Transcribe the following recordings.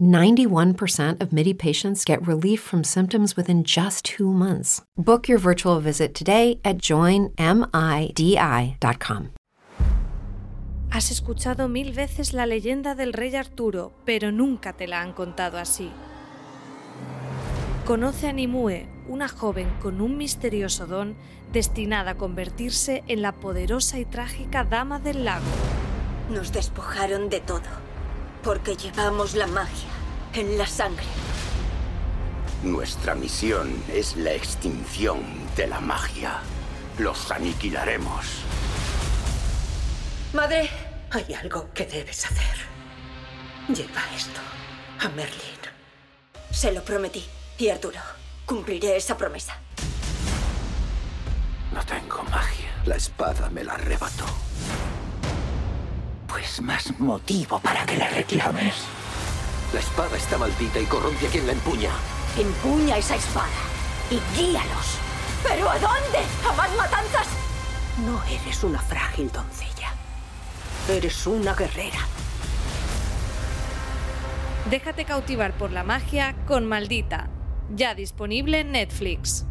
91% of MIDI patients get relief from symptoms within just two months. Book your virtual visit today at joinmidi.com. Has escuchado mil veces la leyenda del rey Arturo, pero nunca te la han contado así. Conoce a Nimue, una joven con un misterioso don destinada a convertirse en la poderosa y trágica Dama del Lago. Nos despojaron de todo, porque llevamos la magia en la sangre. Nuestra misión es la extinción de la magia. Los aniquilaremos. Madre, hay algo que debes hacer. Lleva esto a Merlin. Se lo prometí. Y Arturo, cumpliré esa promesa. No tengo magia. La espada me la arrebató. Pues más motivo para que la reclames. La espada está maldita y corrompe a quien la empuña. Empuña esa espada y guíalos. ¿Pero a dónde? ¿A más matanzas? No eres una frágil doncella. Eres una guerrera. Déjate cautivar por la magia con Maldita, ya disponible en Netflix.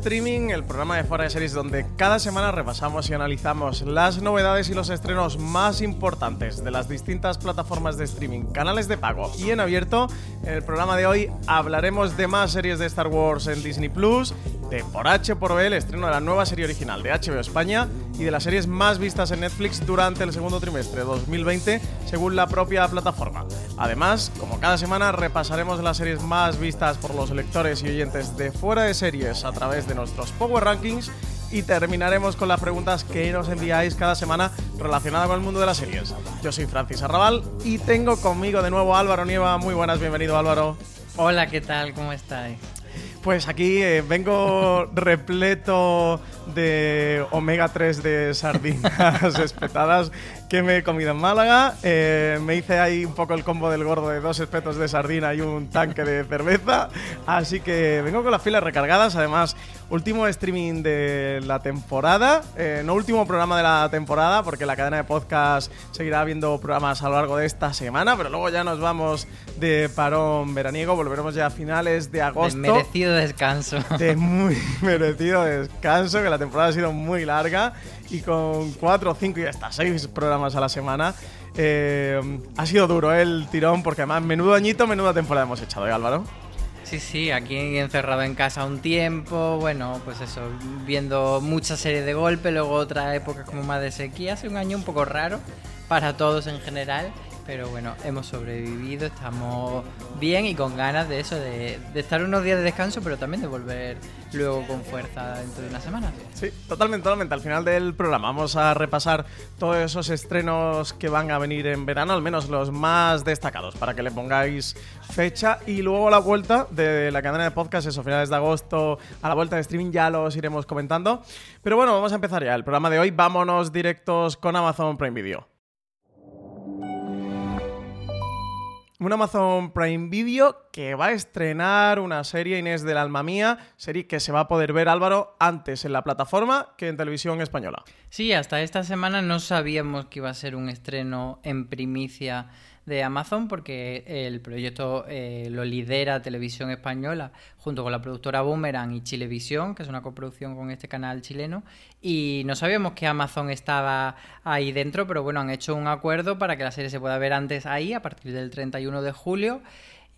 Streaming, el programa de Fuera de Series donde cada semana repasamos y analizamos las novedades y los estrenos más importantes de las distintas plataformas de streaming, canales de pago y en abierto. En el programa de hoy hablaremos de más series de Star Wars en Disney Plus, de Por H por B, el estreno de la nueva serie original de HBO España y de las series más vistas en Netflix durante el segundo trimestre de 2020, según la propia plataforma. Además, como cada semana, repasaremos las series más vistas por los lectores y oyentes de fuera de series a través de nuestros Power Rankings y terminaremos con las preguntas que nos enviáis cada semana relacionadas con el mundo de las series. Yo soy Francis Arrabal y tengo conmigo de nuevo a Álvaro Nieva. Muy buenas, bienvenido Álvaro. Hola, ¿qué tal? ¿Cómo estáis? Pues aquí eh, vengo repleto de omega 3 de sardinas espetadas que me he comido en Málaga. Eh, me hice ahí un poco el combo del gordo de dos espetos de sardina y un tanque de cerveza. Así que vengo con las filas recargadas. Además, último streaming de la temporada. Eh, no último programa de la temporada, porque la cadena de podcast seguirá viendo programas a lo largo de esta semana. Pero luego ya nos vamos de parón veraniego. Volveremos ya a finales de agosto. De merecido descanso. De muy merecido descanso, que la temporada ha sido muy larga y con cuatro, cinco y hasta seis programas a la semana. eh, ha sido duro eh, el tirón porque además menudo añito, menuda temporada hemos echado, ¿eh, Álvaro? Sí, sí, aquí encerrado en casa un tiempo, bueno, pues eso, viendo muchas series de golpe, luego otra época como más de sequía, hace un año un poco raro para todos en general Pero bueno, hemos sobrevivido, estamos bien y con ganas de eso, de, estar unos días de descanso, pero también de volver luego con fuerza dentro de una semana. Sí, totalmente, totalmente. Al final del programa vamos a repasar todos esos estrenos que van a venir en verano, al menos los más destacados, para que le pongáis fecha. Y luego a la vuelta de la cadena de podcast, eso, finales de agosto, a la vuelta de streaming ya los iremos comentando. Pero bueno, vamos a empezar ya el programa de hoy. Vámonos directos con Amazon Prime Video. Un Amazon Prime Video que va a estrenar una serie Inés del Alma Mía, serie que se va a poder ver Álvaro antes en la plataforma que en televisión española. Sí, hasta esta semana no sabíamos que iba a ser un estreno en primicia de Amazon porque el proyecto eh, lo lidera Televisión Española junto con la productora Boomerang y Chilevisión, que es una coproducción con este canal chileno. Y no sabíamos que Amazon estaba ahí dentro, pero bueno, han hecho un acuerdo para que la serie se pueda ver antes ahí, a partir del 31 de julio.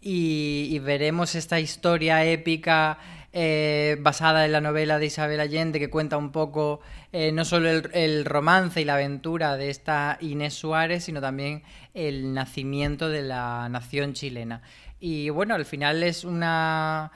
Y veremos esta historia épica eh, basada en la novela de Isabel Allende, que cuenta un poco eh, no solo el, romance y la aventura de esta Inés Suárez, sino también el nacimiento de la nación chilena. Y bueno, al final es una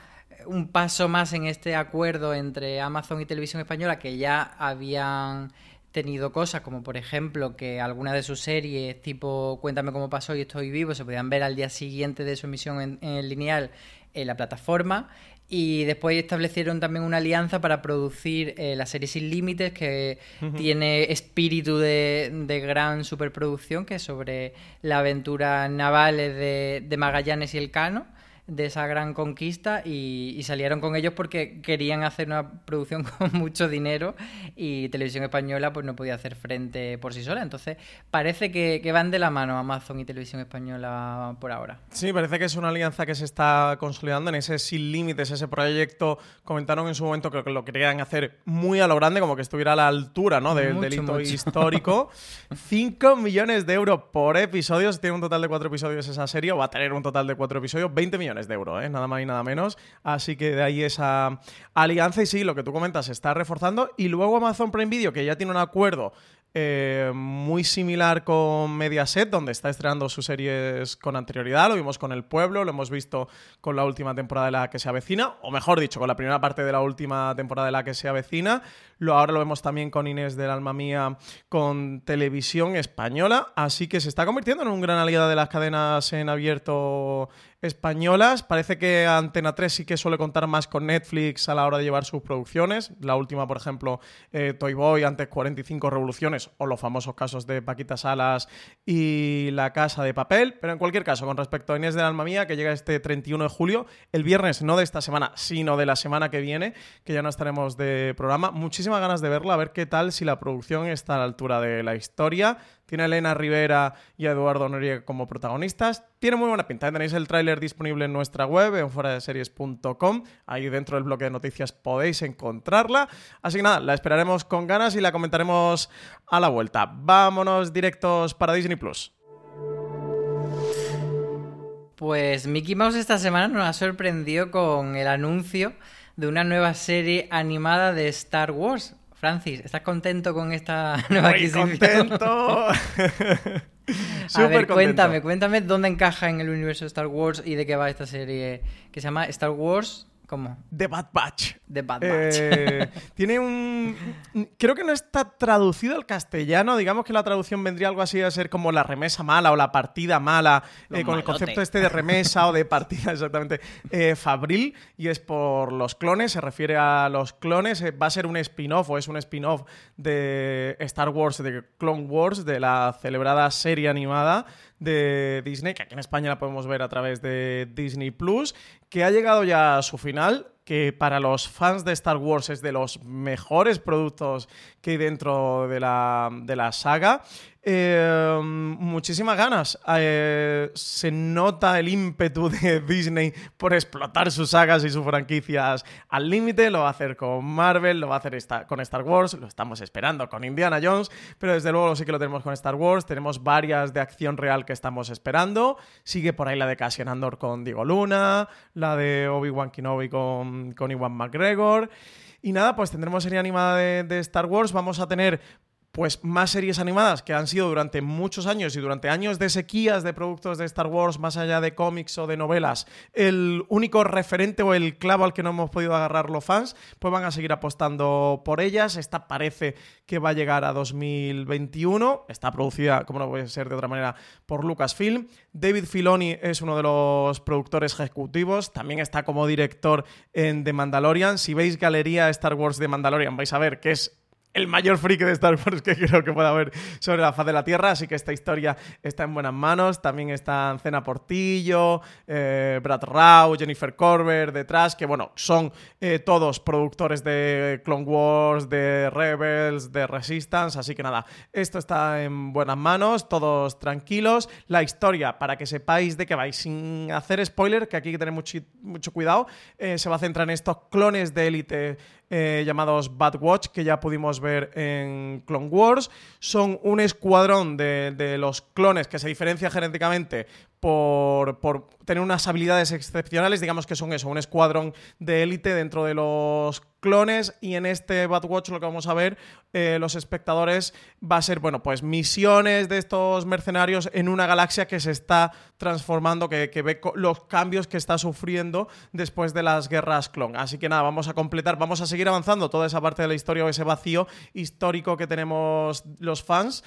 un paso más en este acuerdo entre Amazon y Televisión Española que ya habían tenido cosas como por ejemplo que algunas de sus series tipo Cuéntame cómo pasó y estoy vivo se podían ver al día siguiente de su emisión en, en lineal en la plataforma. Y después establecieron también una alianza para producir eh, la serie Sin Límites, que tiene espíritu de, de, gran superproducción, que es sobre la aventura navales de, de Magallanes y el Cano de esa gran conquista y, salieron con ellos porque querían hacer una producción con mucho dinero y Televisión Española pues no podía hacer frente por sí sola. Entonces parece que, van de la mano Amazon y Televisión Española por ahora. Sí, parece que es una alianza que se está consolidando en ese sin límites, ese proyecto. Comentaron en su momento que lo querían hacer muy a lo grande, como que estuviera a la altura ¿no? del delito histórico. 5 millones de euros por episodio, tiene un total de 4 episodios esa serie, o va a tener un total de 4 episodios, 20 millones de euros, ¿eh? nada más y nada menos. Así que de ahí esa alianza y sí, lo que tú comentas se está reforzando. Y luego Amazon Prime Video, que ya tiene un acuerdo eh, muy similar con Mediaset, donde está estrenando sus series con anterioridad. Lo vimos con El Pueblo, lo hemos visto con la última temporada de la que se avecina, o mejor dicho, con la primera parte de la última temporada de la que se avecina. Lo, ahora lo vemos también con Inés del Alma Mía, con televisión española. Así que se está convirtiendo en un gran aliado de las cadenas en abierto españolas. Parece que Antena 3 sí que suele contar más con Netflix a la hora de llevar sus producciones. La última, por ejemplo, eh, Toy Boy, antes 45 revoluciones, o los famosos casos de Paquita Salas y La Casa de Papel. Pero en cualquier caso, con respecto a Inés del Alma Mía, que llega este 31 de julio, el viernes, no de esta semana, sino de la semana que viene, que ya no estaremos de programa. Muchísimas ganas de verla, a ver qué tal, si la producción está a la altura de la historia. Tiene a Elena Rivera y a Eduardo Noriega como protagonistas. Tiene muy buena pinta. Tenéis el tráiler disponible en nuestra web, en fueradeseries.com. Ahí dentro del bloque de noticias podéis encontrarla. Así que nada, la esperaremos con ganas y la comentaremos a la vuelta. Vámonos directos para Disney Plus. Pues Mickey Mouse esta semana nos ha sorprendido con el anuncio de una nueva serie animada de Star Wars. Francis, ¿estás contento con esta nueva Muy contento. A ver, cuéntame, cuéntame dónde encaja en el universo de Star Wars y de qué va esta serie que se llama Star Wars ¿Cómo? The Bad Batch. The Bad Batch. Eh, tiene un. Creo que no está traducido al castellano. Digamos que la traducción vendría algo así a ser como la remesa mala o la partida mala, eh, con el concepto este de remesa o de partida, exactamente. Eh, Fabril, y es por los clones, se refiere a los clones. va a ser un spin-off o es un spin-off de Star Wars, de Clone Wars, de la celebrada serie animada de Disney, que aquí en España la podemos ver a través de Disney Plus, que ha llegado ya a su final, que para los fans de Star Wars es de los mejores productos que hay dentro de la, de la saga. Eh, muchísimas ganas. Eh, se nota el ímpetu de Disney por explotar sus sagas y sus franquicias al límite. Lo va a hacer con Marvel, lo va a hacer con Star Wars, lo estamos esperando con Indiana Jones, pero desde luego sí que lo tenemos con Star Wars. Tenemos varias de acción real que estamos esperando. Sigue por ahí la de Cassian Andor con Diego Luna, la de Obi-Wan Kenobi con, con Iwan McGregor. Y nada, pues tendremos serie animada de, de Star Wars. Vamos a tener pues más series animadas que han sido durante muchos años y durante años de sequías de productos de Star Wars, más allá de cómics o de novelas, el único referente o el clavo al que no hemos podido agarrar los fans, pues van a seguir apostando por ellas. Esta parece que va a llegar a 2021. Está producida, como no puede ser de otra manera, por Lucasfilm. David Filoni es uno de los productores ejecutivos. También está como director en The Mandalorian. Si veis Galería Star Wars de Mandalorian, vais a ver que es el mayor freak de Star Wars que creo que pueda haber sobre la faz de la Tierra, así que esta historia está en buenas manos. También están Cena Portillo, eh, Brad Rao, Jennifer Corber detrás, que bueno, son eh, todos productores de Clone Wars, de Rebels, de Resistance, así que nada, esto está en buenas manos, todos tranquilos. La historia, para que sepáis de qué vais, sin hacer spoiler, que aquí hay que tener mucho, mucho cuidado, eh, se va a centrar en estos clones de élite eh, llamados Bad Watch, que ya pudimos ver en Clone Wars. Son un escuadrón de, de los clones que se diferencia genéticamente por, tener unas habilidades excepcionales, digamos que son eso, un escuadrón de élite dentro de los clones y en este Bad Watch lo que vamos a ver eh, los espectadores va a ser, bueno, pues misiones de estos mercenarios en una galaxia que se está transformando, que, que ve los cambios que está sufriendo después de las guerras clon. Así que nada, vamos a completar, vamos a seguir avanzando toda esa parte de la historia o ese vacío histórico que tenemos los fans.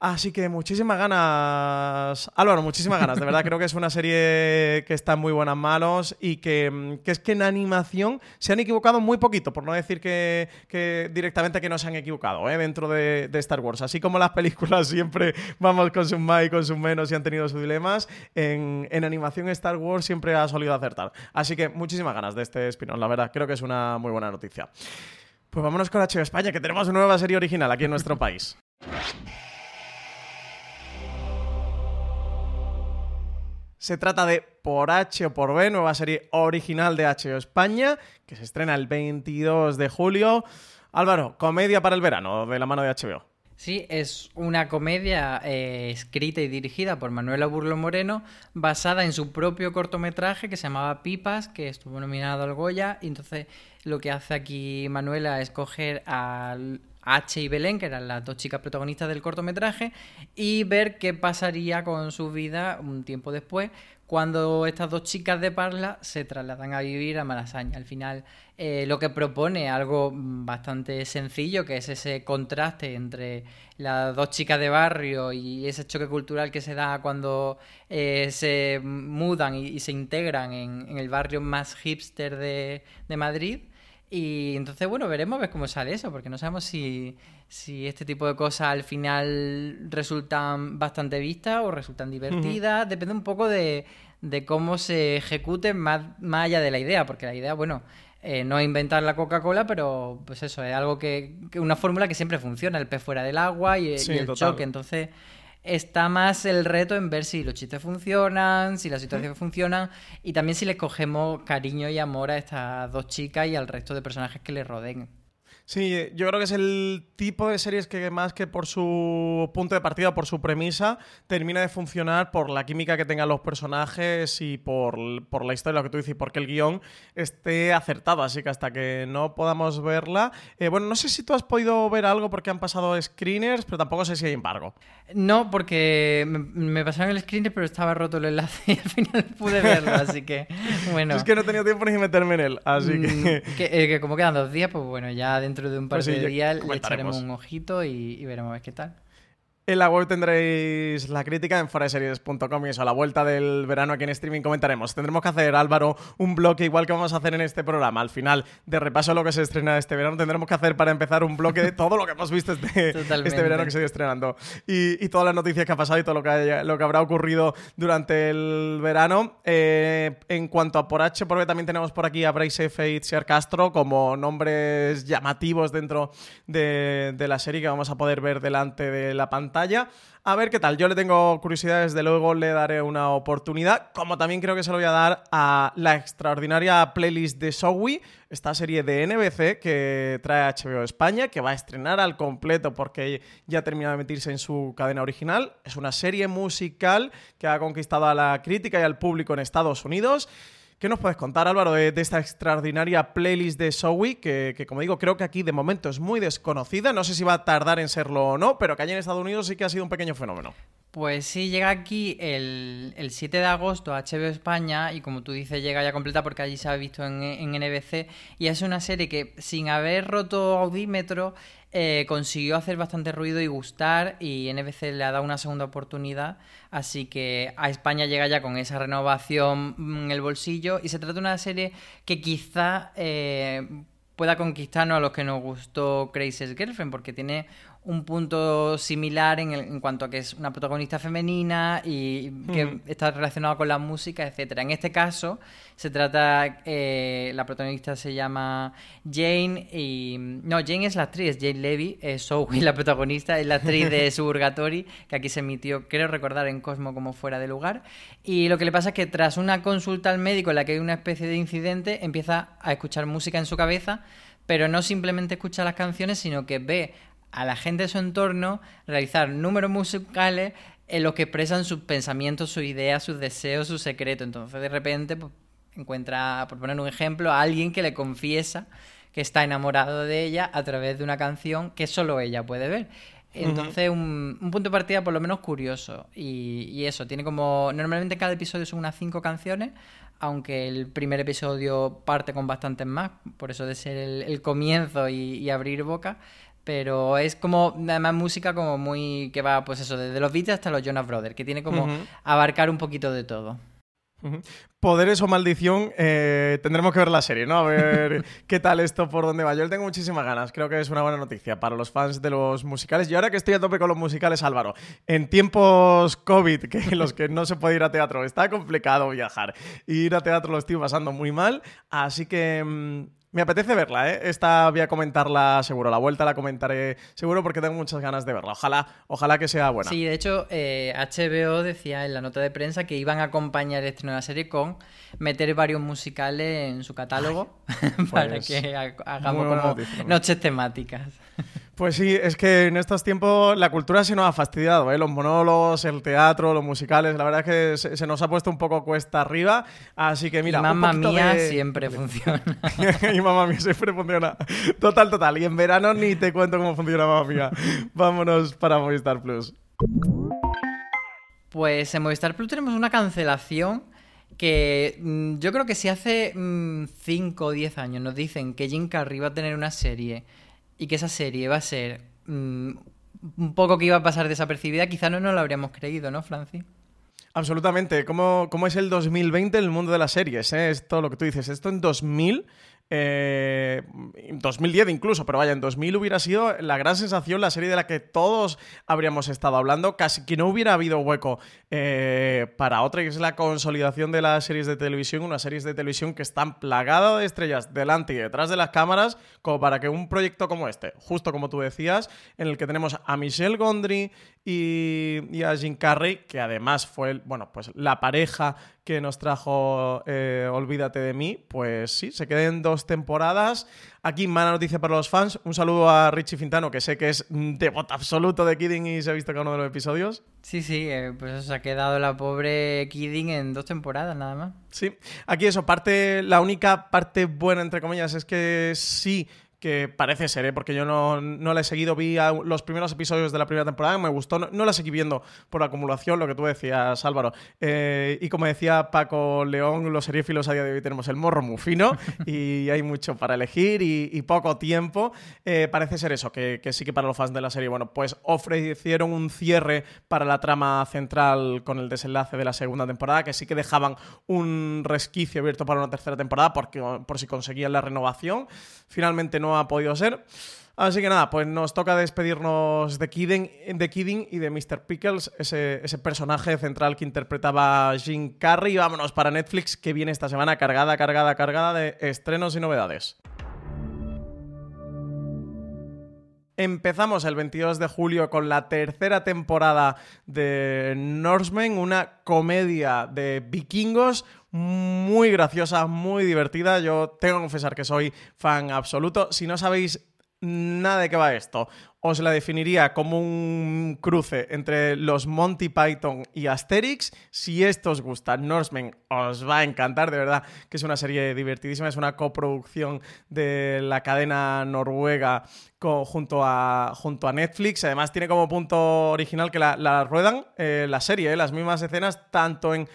Así que muchísimas ganas, Álvaro, muchísimas ganas. De verdad creo que es una serie que está en muy buenas manos y que, que es que en animación se han equivocado muy poquito, por no decir que, que directamente que no se han equivocado ¿eh? dentro de, Star Wars. Así como las películas siempre vamos con sus más y con sus menos y han tenido sus dilemas, en, en animación Star Wars siempre ha solido acertar. Así que muchísimas ganas de este spin la verdad. Creo que es una muy buena noticia. Pues vámonos con HBO España, que tenemos una nueva serie original aquí en nuestro país. Se trata de Por H o por B, nueva serie original de HBO España, que se estrena el 22 de julio. Álvaro, comedia para el verano, de la mano de HBO. Sí, es una comedia eh, escrita y dirigida por Manuela Burlo Moreno, basada en su propio cortometraje que se llamaba Pipas, que estuvo nominado al Goya. Y entonces lo que hace aquí Manuela es coger al H y Belén, que eran las dos chicas protagonistas del cortometraje, y ver qué pasaría con su vida un tiempo después, cuando estas dos chicas de Parla se trasladan a vivir a Malasaña. Al final, eh, lo que propone algo bastante sencillo, que es ese contraste entre las dos chicas de barrio y ese choque cultural que se da cuando eh, se mudan y, se integran en, el barrio más hipster de Madrid y entonces, bueno, veremos a ver cómo sale eso, porque no sabemos si, si este tipo de cosas al final resultan bastante vistas o resultan divertidas. Uh -huh. Depende un poco de, de cómo se ejecuten más, más, allá de la idea, porque la idea, bueno, eh, no es inventar la Coca-Cola, pero pues eso, es algo que, que, una fórmula que siempre funciona, el pez fuera del agua y, sí, y el total. choque. Entonces está más el reto en ver si los chistes funcionan, si las situaciones ¿Mm? funcionan y también si les cogemos cariño y amor a estas dos chicas y al resto de personajes que les rodeen. Sí, yo creo que es el tipo de series que más que por su punto de partida, por su premisa, termina de funcionar por la química que tengan los personajes y por, por la historia, lo que tú dices, porque el guion esté acertado. Así que hasta que no podamos verla... Eh, bueno, no sé si tú has podido ver algo porque han pasado screeners, pero tampoco sé si hay embargo. No, porque me, pasaron el screener, pero estaba roto el enlace y al final pude verlo, así que bueno. Es que no he tenido tiempo ni meterme en él, así que... que, eh, que como quedan dos días, pues bueno, ya dentro de un par pues sí, de días le echaremos un ojito y, y veremos a ver qué tal. En la web tendréis la crítica en foraseries.com y eso, a la vuelta del verano aquí en streaming comentaremos. Tendremos que hacer, Álvaro, un bloque igual que vamos a hacer en este programa. Al final, de repaso a lo que se estrena este verano, tendremos que hacer para empezar un bloque de todo lo que hemos visto este, este verano que se ha ido estrenando. Y, y, todas las noticias que ha pasado y todo lo que, haya, lo que habrá ocurrido durante el verano. Eh, en cuanto a por H, por B, también tenemos por aquí a Bryce F. y Castro como nombres llamativos dentro de, de la serie que vamos a poder ver delante de la pantalla A ver qué tal. Yo le tengo curiosidad, desde luego le daré una oportunidad. Como también creo que se lo voy a dar a la extraordinaria playlist de Zowie, esta serie de NBC que trae HBO España, que va a estrenar al completo porque ya ha terminado de meterse en su cadena original. Es una serie musical que ha conquistado a la crítica y al público en Estados Unidos ¿Qué nos puedes contar, Álvaro, de, esta extraordinaria playlist de Zoe? Que, que, como digo, creo que aquí de momento es muy desconocida. No sé si va a tardar en serlo o no, pero que allí en Estados Unidos sí que ha sido un pequeño fenómeno. Pues sí, llega aquí el, 7 de agosto a HBO España y como tú dices llega ya completa porque allí se ha visto en, en NBC y es una serie que sin haber roto audímetro eh, consiguió hacer bastante ruido y gustar y NBC le ha dado una segunda oportunidad, así que a España llega ya con esa renovación en el bolsillo. Y se trata de una serie que quizá eh, pueda conquistarnos a los que nos gustó Crazy's Girlfriend porque tiene un punto similar en, en, cuanto a que es una protagonista femenina y que está relacionado con la música, etcétera. En este caso se trata, eh, la protagonista se llama Jane y no Jane es la actriz, Jane Levy, es Zoe la protagonista es la actriz de Suburgatory que aquí se emitió, creo recordar en Cosmo como fuera de lugar y lo que le pasa es que tras una consulta al médico en la que hay una especie de incidente empieza a escuchar música en su cabeza pero no simplemente escucha las canciones, sino que ve a la gente de su entorno realizar números musicales en los que expresan sus pensamientos, sus ideas, sus deseos, sus secretos. Entonces de repente pues, encuentra, por poner un ejemplo, a alguien que le confiesa que está enamorado de ella a través de una canción que solo ella puede ver. Entonces, un, punto de partida por lo menos curioso. Y, eso, tiene como. Normalmente cada episodio son unas cinco canciones, aunque el primer episodio parte con bastantes más, por eso de ser el, comienzo y, abrir boca pero es como además música como muy que va pues eso desde los Beatles hasta los Jonas Brothers que tiene como abarcar un poquito de todo Poderes o maldición, eh, tendremos que ver la serie, ¿no? A ver qué tal esto, por dónde va. Yo tengo muchísimas ganas, creo que es una buena noticia para los fans de los musicales. Y ahora que estoy a tope con los musicales, Álvaro, en tiempos COVID, que los que no se puede ir a teatro, está complicado viajar. Ir a teatro lo estoy pasando muy mal, así que... Me apetece verla, ¿eh? Esta voy a comentarla seguro. La vuelta la comentaré seguro porque tengo muchas ganas de verla. Ojalá, ojalá que sea buena. Sí, de hecho, eh, HBO decía en la nota de prensa que iban a acompañar esta nueva serie con meter varios musicales en su catálogo para pues, que hagamos como noches temáticas. Pues sí, es que en estos tiempos la cultura se nos ha fastidiado, ¿eh? los monólogos, el teatro, los musicales, la verdad es que se, nos ha puesto un poco cuesta arriba, así que mira... Y mamá mía siempre funciona. y mamá mía siempre funciona. Total, total, y en verano ni te cuento cómo funciona mamá mía. Vámonos para Movistar Plus. Pues en Movistar Plus tenemos una cancelación que mm, yo creo que si hace 5 mm, o 10 años nos dicen que Jim Carrey va a tener una serie y que esa serie va a ser mm, un poco que iba a pasar desapercibida, quizá no nos lo habríamos creído, ¿no, Franci? Absolutamente. ¿Cómo, ¿Cómo, es el 2020 en el mundo de las series? Eh? Es todo lo que tú dices. Esto en 2000 eh, 2010 incluso, pero vaya, en 2000 hubiera sido la gran sensación, la serie de la que todos habríamos estado hablando, casi que no hubiera habido hueco eh, para otra, que es la consolidación de las series de televisión, unas series de televisión que están plagadas de estrellas delante y detrás de las cámaras, como para que un proyecto como este, justo como tú decías, en el que tenemos a Michelle Gondry y, a Jim Carrey, que además fue, bueno, pues la pareja que nos trajo eh, Olvídate de mí, pues sí, se queden dos temporadas. Aquí, mala noticia para los fans. Un saludo a Richie Fintano, que sé que es devoto absoluto de Kidding y se ha visto cada uno de los episodios. Sí, sí, eh, pues se ha quedado la pobre Kidding en dos temporadas nada más. Sí, aquí eso, parte, la única parte buena, entre comillas, es que sí que parece ser, ¿eh? porque yo no, no la he seguido, vi los primeros episodios de la primera temporada, me gustó, no, la seguí viendo por acumulación, lo que tú decías, Álvaro. Eh, y como decía Paco León, los seriéfilos a día de hoy tenemos el morro muy fino y hay mucho para elegir y, poco tiempo. Eh, parece ser eso, que, que, sí que para los fans de la serie, bueno, pues ofrecieron un cierre para la trama central con el desenlace de la segunda temporada, que sí que dejaban un resquicio abierto para una tercera temporada porque, por si conseguían la renovación. Finalmente no ha podido ser. Así que nada, pues nos toca despedirnos de Kidding, de Kidding y de Mr. Pickles, ese, ese, personaje central que interpretaba Jim Carrey. Vámonos para Netflix, que viene esta semana cargada, cargada, cargada de estrenos y novedades. Empezamos el 22 de julio con la tercera temporada de Norsemen, una comedia de vikingos, muy graciosa, muy divertida. Yo tengo que confesar que soy fan absoluto. Si no sabéis nada de qué va esto. Os la definiría como un cruce entre los Monty Python y Asterix. Si esto os gusta, Norsemen os va a encantar, de verdad, que es una serie divertidísima, es una coproducción de la cadena noruega junto, a, junto a Netflix. Además, tiene como punto original que la, ruedan eh, la serie, eh, las mismas escenas, tanto en,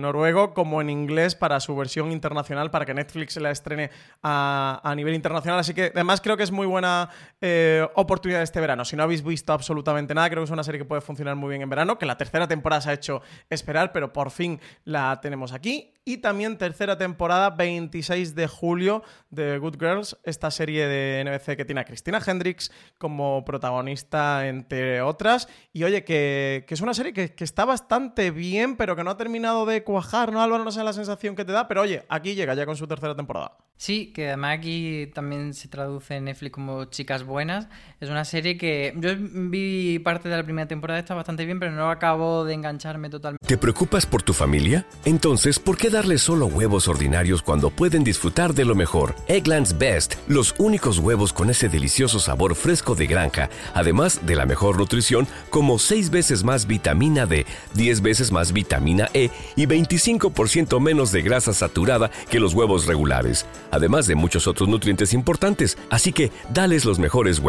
noruego como en inglés para su versión internacional, para que Netflix la estrene a, nivel internacional. Así que además creo que es muy buena eh, oportunidad este verano. Si no habéis visto absolutamente nada, creo que es una serie que puede funcionar muy bien en verano, que la tercera temporada se ha hecho esperar, pero por fin la tenemos aquí. Y también tercera temporada, 26 de julio, de Good Girls, esta serie de NBC que tiene a Cristina Hendricks como protagonista, entre otras. Y oye, que, es una serie que, que, está bastante bien, pero que no ha terminado de cuajar, ¿no, Álvaro? No sé la sensación que te da, pero oye, aquí llega ya con su tercera temporada. Sí, que además aquí también se traduce en Netflix como Chicas Buenas. Es una serie que yo vi parte de la primera temporada, está bastante bien, pero no acabo de engancharme totalmente. ¿Te preocupas por tu familia? Entonces, ¿por qué darles solo huevos ordinarios cuando pueden disfrutar de lo mejor? Eggland's Best, los únicos huevos con ese delicioso sabor fresco de granja, además de la mejor nutrición, como 6 veces más vitamina D, 10 veces más vitamina E y 25% menos de grasa saturada que los huevos regulares además de muchos otros nutrientes importantes. Así que dales los mejores huevos.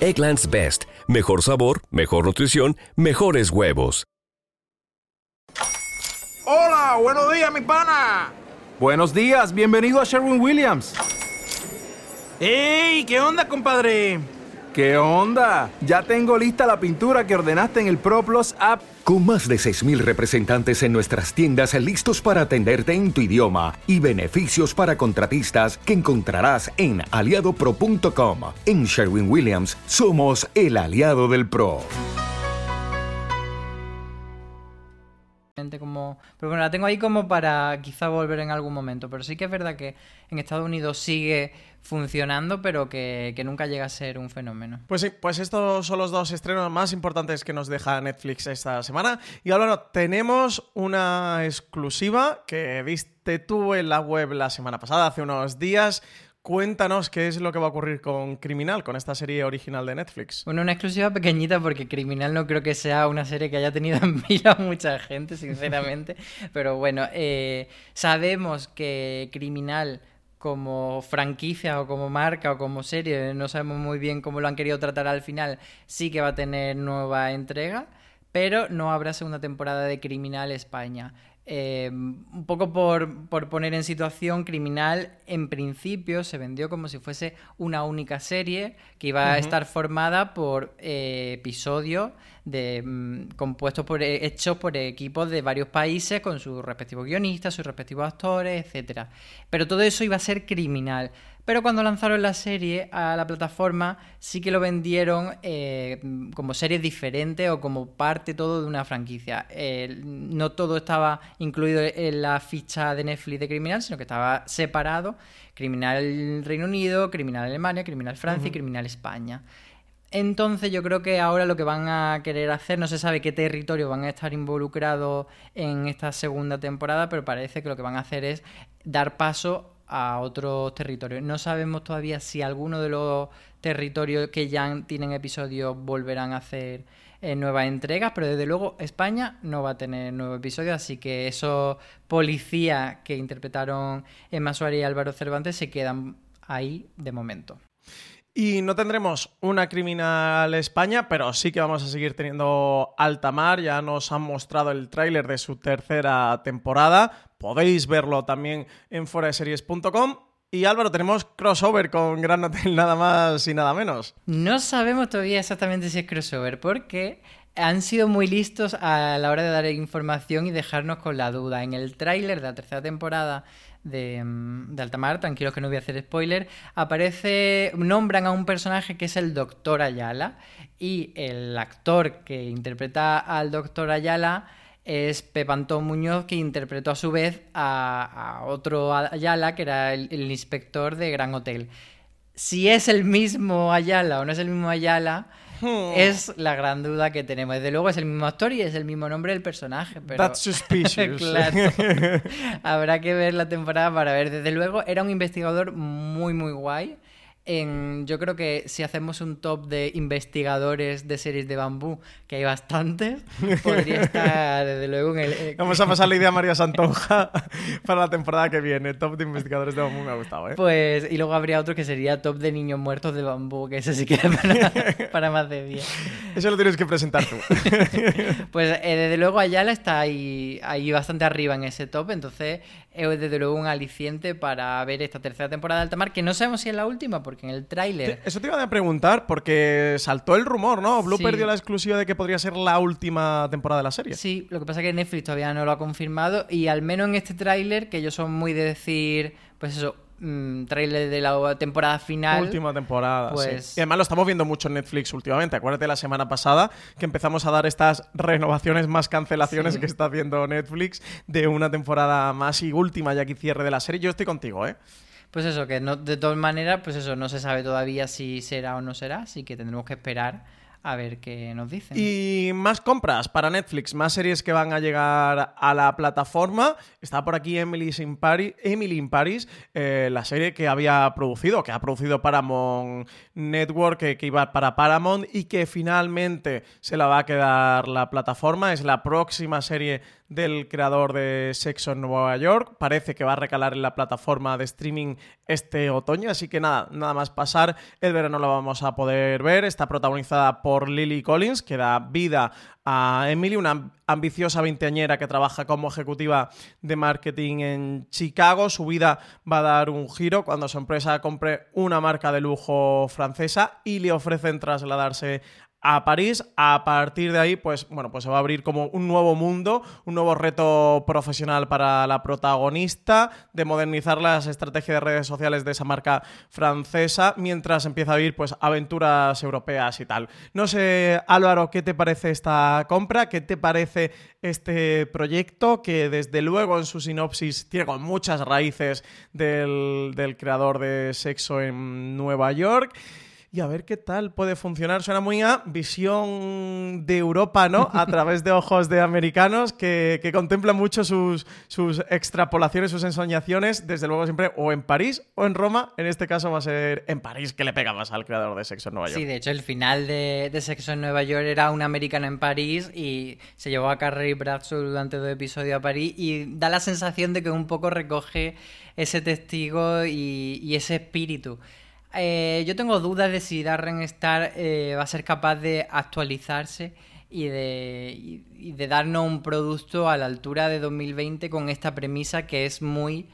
Egglands Best. Mejor sabor, mejor nutrición, mejores huevos. Hola, buenos días, mi pana. Buenos días, bienvenido a Sherwin Williams. ¡Ey! ¿Qué onda, compadre? ¿Qué onda? Ya tengo lista la pintura que ordenaste en el ProPlus app. Con más de 6.000 representantes en nuestras tiendas listos para atenderte en tu idioma y beneficios para contratistas que encontrarás en aliadopro.com. En Sherwin Williams somos el aliado del PRO. Como, pero bueno, la tengo ahí como para quizá volver en algún momento. Pero sí que es verdad que en Estados Unidos sigue funcionando, pero que, nunca llega a ser un fenómeno. Pues sí, pues estos son los dos estrenos más importantes que nos deja Netflix esta semana. Y ahora tenemos una exclusiva que viste tú en la web la semana pasada, hace unos días. Cuéntanos qué es lo que va a ocurrir con Criminal, con esta serie original de Netflix. Bueno, una exclusiva pequeñita porque Criminal no creo que sea una serie que haya tenido en mira mucha gente, sinceramente. Pero bueno, eh, sabemos que Criminal como franquicia o como marca o como serie, no sabemos muy bien cómo lo han querido tratar al final, sí que va a tener nueva entrega, pero no habrá segunda temporada de Criminal España. Eh, un poco por, poner en situación, Criminal en principio se vendió como si fuese una única serie que iba a estar formada por eh, episodios de, mm, compuestos por, eh, hechos por equipos de varios países con sus respectivos guionistas, sus respectivos actores, etc. Pero todo eso iba a ser criminal. Pero cuando lanzaron la serie a la plataforma, sí que lo vendieron eh, como serie diferente o como parte todo de una franquicia. no todo estaba incluido en la ficha de Netflix de Criminal, sino que estaba separado. Criminal Reino Unido, Criminal Alemania, Criminal Francia y Criminal España. Entonces yo creo que ahora lo que van a querer hacer, no se sabe qué territorio van a estar involucrados en esta segunda temporada, pero parece que lo que van a hacer es dar paso a otros territorios. No sabemos todavía si alguno de los territorios que ya tienen episodios volverán a hacer eh, nuevas entregas, pero desde luego España no va a tener nuevo episodio, así que esos policías que interpretaron Emma Suárez y Álvaro Cervantes se quedan ahí de momento. Y no tendremos una criminal España, pero sí que vamos a seguir teniendo Altamar. Ya nos han mostrado el tráiler de su tercera temporada. Podéis verlo también en foraseries.com. Y Álvaro, tenemos crossover con Gran Hotel nada más y nada menos. No sabemos todavía exactamente si es crossover, porque han sido muy listos a la hora de dar información y dejarnos con la duda. En el tráiler de la tercera temporada de, mm, Altamar, tranquilos que no voy a hacer spoiler, aparece, nombran a un personaje que es el Doctor Ayala y el actor que interpreta al Doctor Ayala es Pepantón Muñoz, que interpretó a su vez a, otro Ayala, que era el, el, inspector de Gran Hotel. Si es el mismo Ayala o no es el mismo Ayala, Hmm. Es la gran duda que tenemos. Desde luego es el mismo actor y es el mismo nombre del personaje. Pero... That's suspicious. claro. Habrá que ver la temporada para ver. Desde luego era un investigador muy, muy guay. En, yo creo que si hacemos un top de investigadores de series de bambú, que hay bastantes, podría estar desde luego en el... eh, Vamos a pasar la idea a María Santonja para la temporada que viene. Top de investigadores de bambú me ha gustado, ¿eh? Pues, y luego habría otro que sería top de niños muertos de bambú, que ese sí que es para, para más de 10. Eso lo tienes que presentar tú. Pues eh, desde luego Ayala está ahí, ahí bastante arriba en ese top, entonces es desde luego un aliciente para ver esta tercera temporada de Altamar, que no sabemos si es la última, porque en el tráiler... Eso te iba a preguntar, porque saltó el rumor, ¿no? Blue Sí. perdió la exclusiva de que podría ser la última temporada de la serie. Sí, lo que pasa es que Netflix todavía no lo ha confirmado y al menos en este tráiler, que ellos son muy de decir, pues eso, mm, tráiler de la temporada final... Última temporada, sí. Pues- Y además lo estamos viendo mucho en Netflix últimamente. Acuérdate la semana pasada que empezamos a dar estas renovaciones más cancelaciones Sí. que está haciendo Netflix de una temporada más y última ya que cierre de la serie. Yo estoy contigo, ¿eh? Pues eso, que no, de todas maneras, pues eso, no se sabe todavía si será o no será, así que tendremos que esperar a ver qué nos dicen. Y más compras para Netflix, más series que van a llegar a la plataforma. Está por aquí Emily in Paris, Emily in Paris eh, la serie que había producido, que ha producido Paramount Network, que, iba para Paramount y que finalmente se la va a quedar la plataforma. Es la próxima serie del creador de Sexo en Nueva York. Parece que va a recalar en la plataforma de streaming este otoño, así que nada, nada más pasar. El verano la vamos a poder ver. Está protagonizada por Lily Collins, que da vida a Emily, una ambiciosa veinteañera que trabaja como ejecutiva de marketing en Chicago. Su vida va a dar un giro cuando su empresa compre una marca de lujo francesa y le ofrecen trasladarse a París. A partir de ahí, pues bueno, pues se va a abrir como un nuevo mundo, un nuevo reto profesional para la protagonista, de modernizar las estrategias de redes sociales de esa marca francesa, mientras empieza a vivir pues aventuras europeas y tal. No sé, Álvaro, ¿qué te parece esta compra? ¿Qué te parece este proyecto? Que desde luego en su sinopsis tiene muchas raíces del creador de Sexo en Nueva York y a ver qué tal puede funcionar. Suena muy a visión de Europa, ¿no? A través de ojos de americanos que, que contemplan mucho sus, sus extrapolaciones, sus ensoñaciones, desde luego siempre o en París o en Roma. En este caso va a ser en París, que le pega más al creador de Sexo en Nueva York. Sí, de hecho, el final de, de Sexo en Nueva York era una americana en París y se llevó a Carrie Bradshaw durante dos episodios a París y da la sensación de que un poco recoge ese testigo y, y ese espíritu. Eh, yo tengo dudas de si Darren Star eh, va a ser capaz de actualizarse y de, y- y de darnos un producto a la altura de 2020 con esta premisa que es muy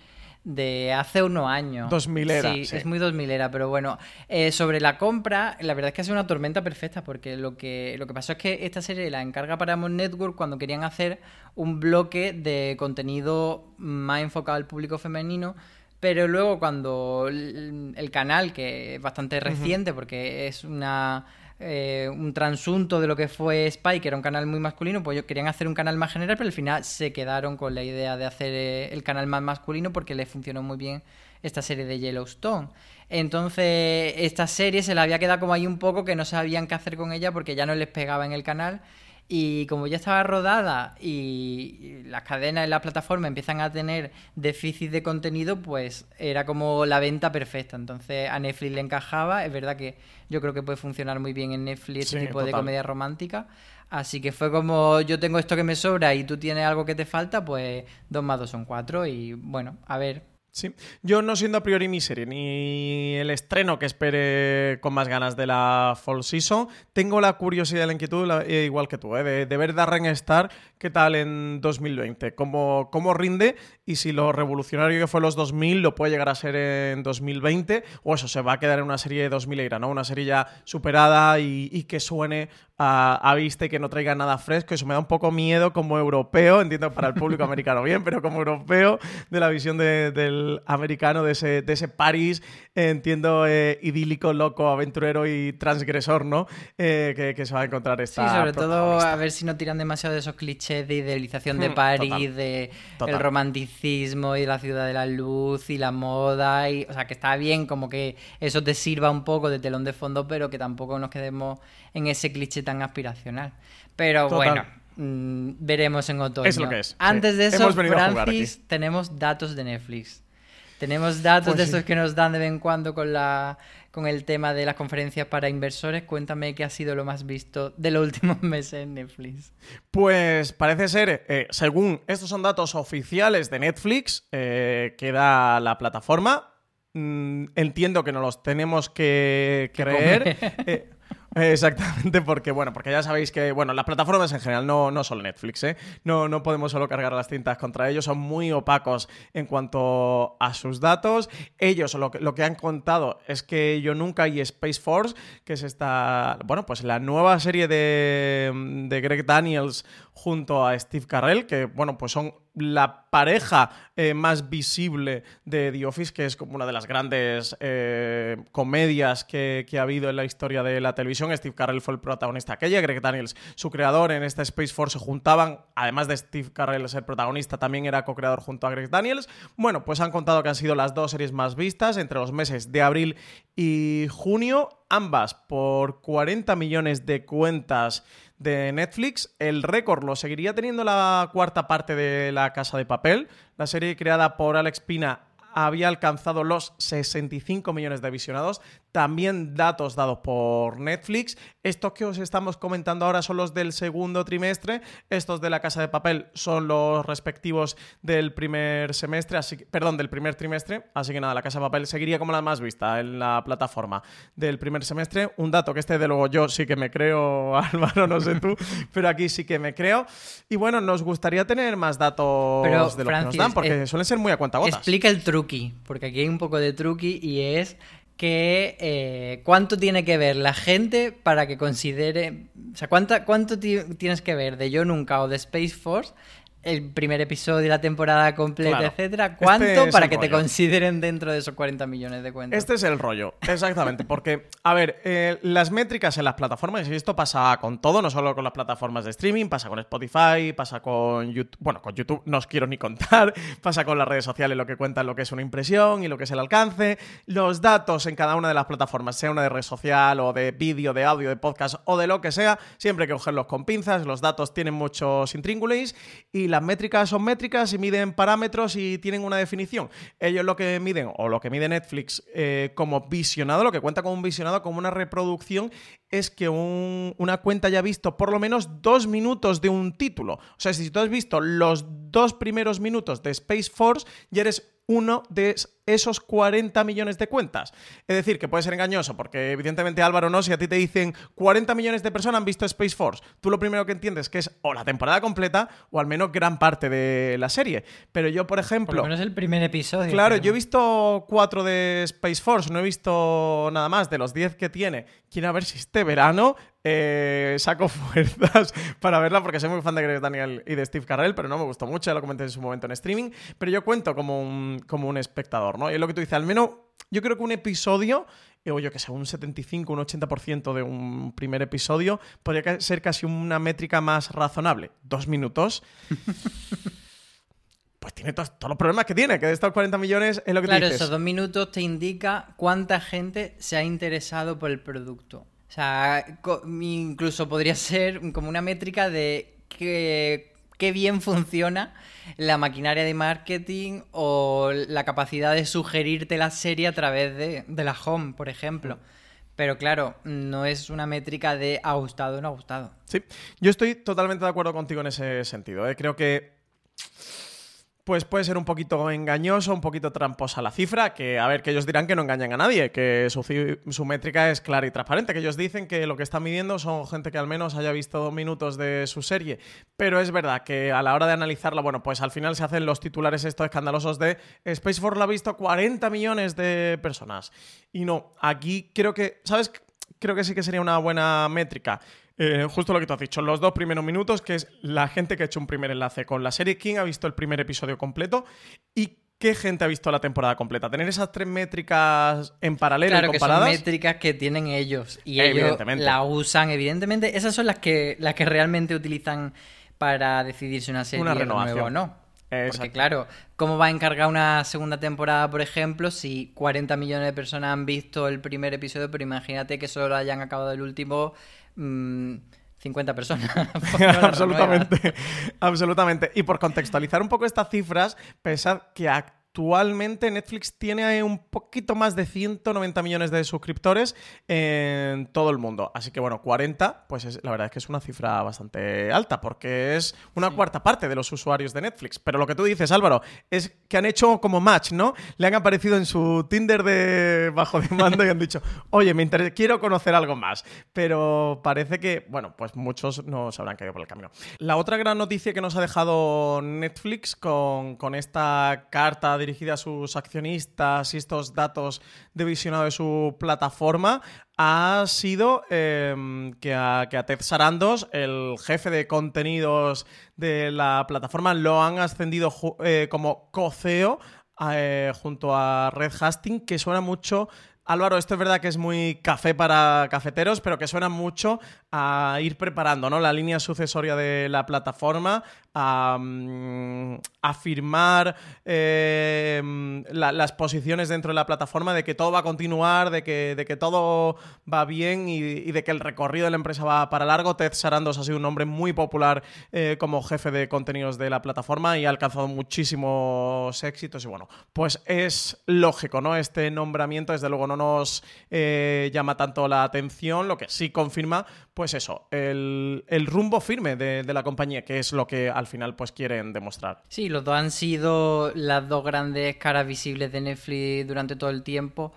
de hace unos años. 2000 era, Sí, sí. es muy 2000 era, pero bueno. Eh, sobre la compra, la verdad es que ha sido una tormenta perfecta porque lo que, lo que pasó es que esta serie la encarga Paramount Network cuando querían hacer un bloque de contenido más enfocado al público femenino. Pero luego cuando el, canal, que es bastante reciente porque es una eh, un transunto de lo que fue Spy, que era un canal muy masculino, pues ellos querían hacer un canal más general, pero al final se quedaron con la idea de hacer eh, el canal más masculino porque les funcionó muy bien esta serie de Yellowstone. Entonces, esta serie se la había quedado como ahí un poco que no sabían qué hacer con ella porque ya no les pegaba en el canal. Y como ya estaba rodada y las cadenas en la plataforma empiezan a tener déficit de contenido, pues era como la venta perfecta. Entonces a Netflix le encajaba. Es verdad que yo creo que puede funcionar muy bien en Netflix este Sí, tipo de comedia romántica. Así que fue como yo tengo esto que me sobra y tú tienes algo que te falta, pues dos más dos son cuatro. Y bueno, a ver, Sí, yo no siendo a priori mi serie ni el estreno que espere con más ganas de la Fall Season, tengo la curiosidad y la inquietud, eh, igual que tú, eh, de, ver Darren Star qué tal en 2020, cómo, cómo rinde y si lo revolucionario que fue los 2000 lo puede llegar a ser en 2020 o eso se va a quedar en una serie de 2000 era, ¿no? Una serie ya superada y que suene a, a que no traiga nada fresco. Eso me da un poco miedo como europeo, entiendo para el público americano bien, pero como europeo de la visión de- del americano, de ese, de ese París, eh, entiendo, eh, idílico, loco, aventurero y transgresor, ¿no? Eh, que, que se va a encontrar esta Sí, sobre todo a ver si no tiran demasiado de esos clichés de idealización de Hmm, París, total. de Total. el romanticismo y la ciudad de la luz y la moda. Y, o sea, que está bien como que eso te sirva un poco de telón de fondo, pero que tampoco nos quedemos en ese cliché tan aspiracional. Pero Total. bueno, mm, veremos en otoño. Es lo que es, sí. Antes de eso, Francis, tenemos datos de Netflix. Tenemos datos Pues de sí. estos que nos dan de vez en cuando con la con el tema de las conferencias para inversores. Cuéntame qué ha sido lo más visto de los últimos meses en Netflix. Pues parece ser, eh, según estos son datos oficiales de Netflix eh, que da la plataforma, mm, entiendo que no los tenemos que creer. Eh, Exactamente, porque bueno, porque ya sabéis que bueno, las plataformas en general, no, no solo Netflix, ¿eh? no, no podemos solo cargar las cintas contra ellos, son muy opacos en cuanto a sus datos. Ellos lo que, lo que han contado es que yo nunca y Space Force, que es esta, bueno, pues la nueva serie de, de Greg Daniels junto a Steve Carrell, que bueno, pues son la pareja eh, más visible de The Office, que es como una de las grandes eh, comedias que, ha habido en la historia de la televisión. Steve Carrell fue el protagonista aquella, Greg Daniels, su creador, en esta Space Force se juntaban, además de Steve Carrell ser protagonista, también era co-creador junto a Greg Daniels. Bueno, pues han contado que han sido las dos series más vistas entre los meses de abril y junio, ambas por 40 millones de cuentas de Netflix. El récord lo seguiría teniendo la cuarta parte de La Casa de Papel, la serie creada por Alex Pina había alcanzado los 65 millones de visionados. También datos dados por Netflix. Estos que os estamos comentando ahora son los del segundo trimestre. Estos de la Casa de Papel son los respectivos del primer semestre, así perdón, del primer trimestre. Así que nada, la Casa de Papel seguiría como la más vista en la plataforma del primer semestre. Un dato que este de luego yo sí que me creo, Álvaro, no sé tú, pero aquí sí que me creo. Y bueno, nos gustaría tener más datos de lo que nos dan, porque eh, suelen ser muy a cuenta gotas. Explica el truco porque aquí hay un poco de truqui y es que eh, cuánto tiene que ver la gente para que considere, o sea, cuánto tienes que ver de Yo Nunca o de Space Force el primer episodio, de la temporada completa, etcétera. Este ¿Cuánto para que te consideren dentro de esos 40 millones de cuentas? Este es el rollo, exactamente. Porque, a ver, eh, las métricas en las plataformas, y esto pasa con todo, no solo con las plataformas de streaming, pasa con Spotify, pasa con YouTube, bueno, con YouTube no os quiero ni contar, pasa con las redes sociales lo que cuentan lo que es una impresión y lo que es el alcance, los datos en cada una de las plataformas, sea una de red social o de vídeo, de audio, de podcast o de lo que sea, siempre hay que cogerlos con pinzas, los datos tienen muchos intríngulis y las métricas son métricas y miden parámetros y tienen una definición. Ellos lo que miden, o lo que mide Netflix eh, como visionado, lo que cuenta como un visionado, como una reproducción, es que una cuenta haya visto por lo menos dos minutos de un título. O sea, si tú has visto los dos primeros minutos de Space Force, ya eres uno de esos 40 millones de cuentas. Es decir, que puede ser engañoso, porque evidentemente Álvaro no, si a ti te dicen 40 millones de personas han visto Space Force, tú lo primero que entiendes que es o la temporada completa o al menos gran parte de la serie. Pero yo, por ejemplo... Por lo menos el primer episodio. Claro, yo he visto 4 de Space Force, no he visto nada más de los 10 que tiene. Quiero ver si este verano eh, saco fuerzas para verla porque soy muy fan de Greg Daniel y de Steve Carrell, pero no me gustó mucho, ya lo comenté en su momento en streaming, pero yo cuento como un, como un espectador, ¿no? Y es lo que tú dices, al menos yo creo que un episodio, o yo que sé, un 75, un 80% de un primer episodio, podría ser casi una métrica más razonable. Dos minutos. pues tiene todos, los problemas que tiene, que de estos 40 millones es lo que claro, dices. esos dos minutos te indica cuánta gente se ha interesado por el producto. O sea, incluso podría ser como una métrica de qué bien funciona la maquinaria de marketing o la capacidad de sugerirte la serie a través de, la home, por ejemplo. Pero claro, no es una métrica de ha gustado o no ha gustado. Sí, yo estoy totalmente de acuerdo contigo en ese sentido. ¿eh? Creo que pues puede ser un poquito engañoso, un poquito tramposa la cifra, que a ver, que ellos dirán que no engañan a nadie, que su, métrica es clara y transparente, que ellos dicen que lo que están midiendo son gente que al menos haya visto dos minutos de su serie, pero es verdad que a la hora de analizarla, bueno, pues al final se hacen los titulares estos escandalosos de Space Force la ha visto 40 millones de personas. Y no, aquí creo que, ¿sabes? Creo que sí que sería una buena métrica eh, justo lo que tú has dicho, los dos primeros minutos, que es la gente que ha hecho un primer enlace con la serie, quién ha visto el primer episodio completo y qué gente ha visto la temporada completa. Tener esas tres métricas en paralelo claro, y comparadas. Que son métricas que tienen ellos y ellos la usan, evidentemente. Esas son las que, las que realmente utilizan para decidir si una serie es nueva o no. Porque claro, ¿cómo va a encargar una segunda temporada, por ejemplo, si 40 millones de personas han visto el primer episodio, pero imagínate que solo hayan acabado el último 50 mm, personas. absolutamente, absolutamente. Y por contextualizar un poco estas cifras, pensad que actualmente Netflix tiene un poquito más de 190 millones de suscriptores en todo el mundo. Así que bueno, 40, pues es, la verdad es que es una cifra bastante alta, porque es una cuarta parte de los usuarios de Netflix. Pero lo que tú dices, Álvaro, es que han hecho como match, ¿no? Le han aparecido en su Tinder de bajo demanda y han dicho, oye, me interesa, quiero conocer algo más. Pero parece que, bueno, pues muchos no se habrán caído por el camino. La otra gran noticia que nos ha dejado Netflix con, con esta carta dirigida a sus accionistas y estos datos de visionado de su plataforma ha sido em, que, a, que, a, Ted Sarandos, el jefe de contenidos de la plataforma, lo han ascendido eh, como coceo eh, junto a Red Hastings, que suena mucho Álvaro, esto es verdad que es muy café para cafeteros, pero que suena mucho a ir preparando ¿no? la línea sucesoria de la plataforma, a, mm, firmar eh, las posiciones dentro de la plataforma de que todo va a continuar, de que, de que todo va bien y, de que el recorrido de la empresa va para largo. Ted Sarandos ha sido un hombre muy popular eh, como jefe de contenidos de la plataforma y ha alcanzado muchísimos éxitos. Y bueno, pues es lógico, ¿no? Este nombramiento, desde luego, no nos eh, llama tanto la atención, lo que sí confirma pues eso, el, rumbo firme de, de, la compañía, que es lo que al final pues quieren demostrar. Sí, los dos han sido las dos grandes caras visibles de Netflix durante todo el tiempo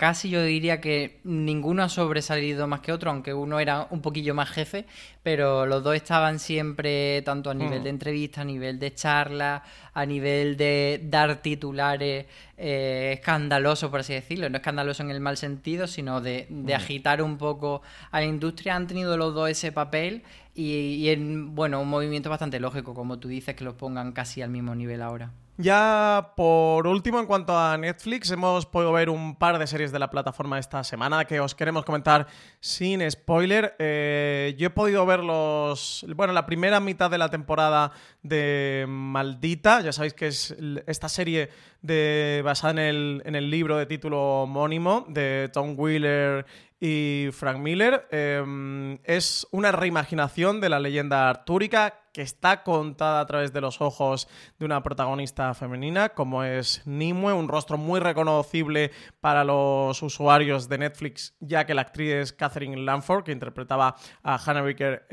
casi yo diría que ninguno ha sobresalido más que otro, aunque uno era un poquillo más jefe, pero los dos estaban siempre, tanto a nivel mm. de entrevista, a nivel de charla, a nivel de dar titulares eh, escandalosos, por así decirlo, no escandaloso en el mal sentido, sino de, de mm. agitar un poco a la industria, han tenido los dos ese papel y, y en, bueno, un movimiento bastante lógico, como tú dices, que los pongan casi al mismo nivel ahora. Ya por último, en cuanto a Netflix, hemos podido ver un par de series de la plataforma esta semana que os queremos comentar sin spoiler. Eh, yo he podido ver los. Bueno, la primera mitad de la temporada de Maldita. Ya sabéis que es esta serie de, basada en el, en el libro de título homónimo de Tom Wheeler y Frank Miller. Em, es una reimaginación de la leyenda artúrica que está contada a través de los ojos de una protagonista femenina, como es Nimue, un rostro muy reconocible para los usuarios de Netflix, ya que la actriz es Catherine Lanford, que interpretaba a Hannah Baker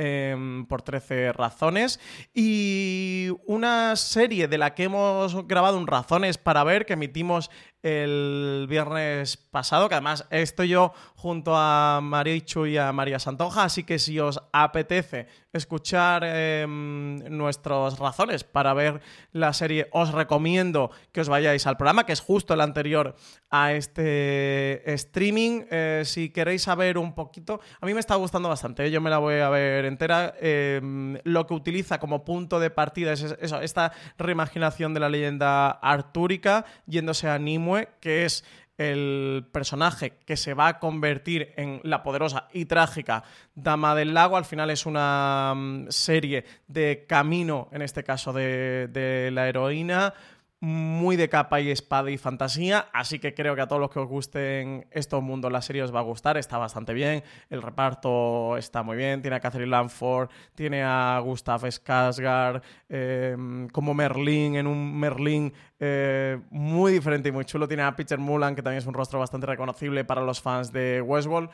por 13 razones, y una serie de la que hemos grabado un Razones para ver, que emitimos el viernes pasado, que además estoy yo junto a Marichu y a María Santoja, así que si os apetece escuchar em, nuestras razones para ver la serie, os recomiendo que os vayáis al programa, que es justo el anterior a este streaming. Eh, si queréis saber un poquito, a mí me está gustando bastante, ¿eh? yo me la voy a ver entera. Em, lo que utiliza como punto de partida es eso, esta reimaginación de la leyenda artúrica, yéndose a Nimue, que es el personaje que se va a convertir en la poderosa y trágica Dama del Lago. Al final es una mm, serie de camino, en este caso de, de la heroína, muy de capa y espada y fantasía, así que creo que a todos los que os gusten estos mundos la serie os va a gustar, está bastante bien, el reparto está muy bien, tiene a Catherine Lanford, tiene a Gustav Skarsgård em, como Merlín, en un Merlín eh, muy diferente y muy chulo, tiene a Peter Mullan, que también es un rostro bastante reconocible para los fans de Westworld,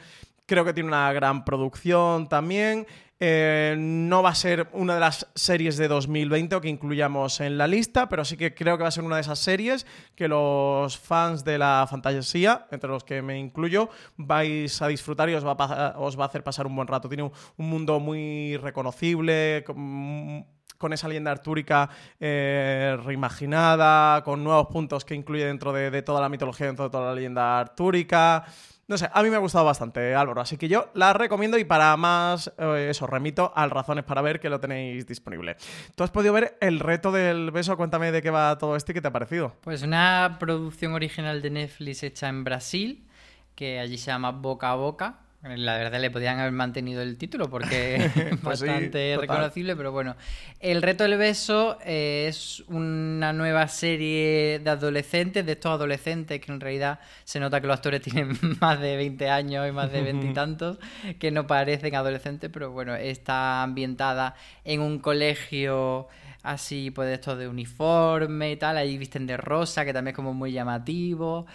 creo que tiene una gran producción también, eh, no va a ser una de las series de 2020 o que incluyamos en la lista, pero sí que creo que va a ser una de esas series que los fans de la fantasía, entre los que me incluyo, vais a disfrutar y os va a, hacer pasar un buen rato. Tiene un, mundo muy reconocible, con, esa leyenda artúrica eh, reimaginada, con nuevos puntos que incluye dentro de, de toda la mitología, dentro de toda la leyenda artúrica. No sé, a mí me ha gustado bastante, Álvaro, así que yo la recomiendo y para más, eh, eso, remito al Razones para ver que lo tenéis disponible. ¿Tú has podido ver el reto del beso? Cuéntame de qué va todo esto y qué te ha parecido. Pues una producción original de Netflix hecha en Brasil, que allí se llama Boca a Boca, la verdad le podían haber mantenido el título porque es pues bastante reconocible, pero bueno. El reto del beso es una nueva serie de adolescentes, de estos adolescentes que en realidad se nota que los actores tienen más de 20 años y más de veintitantos, que no parecen adolescentes, pero bueno, está ambientada en un colegio así pues esto de uniforme y tal, ahí visten de rosa, que también es como muy llamativo.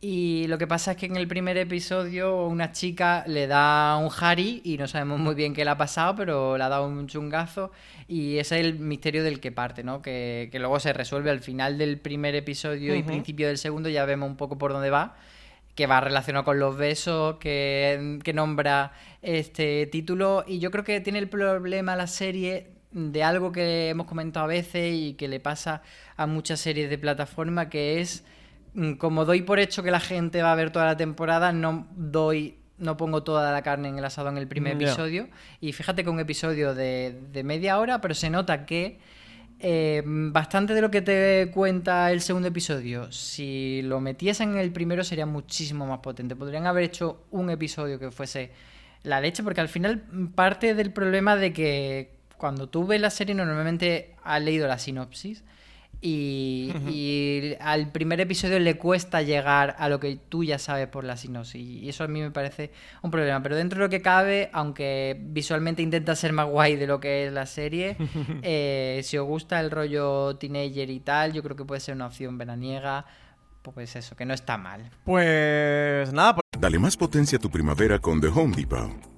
Y lo que pasa es que en el primer episodio una chica le da un Harry y no sabemos muy bien qué le ha pasado, pero le ha dado un chungazo y ese es el misterio del que parte, ¿no? Que, que luego se resuelve al final del primer episodio y principio del segundo, ya vemos un poco por dónde va, que va relacionado con los besos, que, que nombra este título y yo creo que tiene el problema la serie de algo que hemos comentado a veces y que le pasa a muchas series de plataforma, que es como doy por hecho que la gente va a ver toda la temporada, no doy, no pongo toda la carne en el asado en el primer Mm, episodio. Y fíjate que un episodio de, de media hora, pero se nota que eh, bastante de lo que te cuenta el segundo episodio, si lo metiesen en el primero sería muchísimo más potente. Podrían haber hecho un episodio que fuese la leche, porque al final mm, parte del problema de que cuando tú ves la serie normalmente has leído la sinopsis y, y al primer episodio le cuesta llegar a lo que tú ya sabes por la sinopsis y eso a mí me parece un problema. Pero dentro de lo que cabe aunque visualmente intenta ser más guay de lo que es la serie eh, si os gusta el rollo teenager y tal yo creo que puede ser una opción veraniega pues eso que no está mal. Pues nada, pues Dale más potencia a tu primavera con The Home Depot.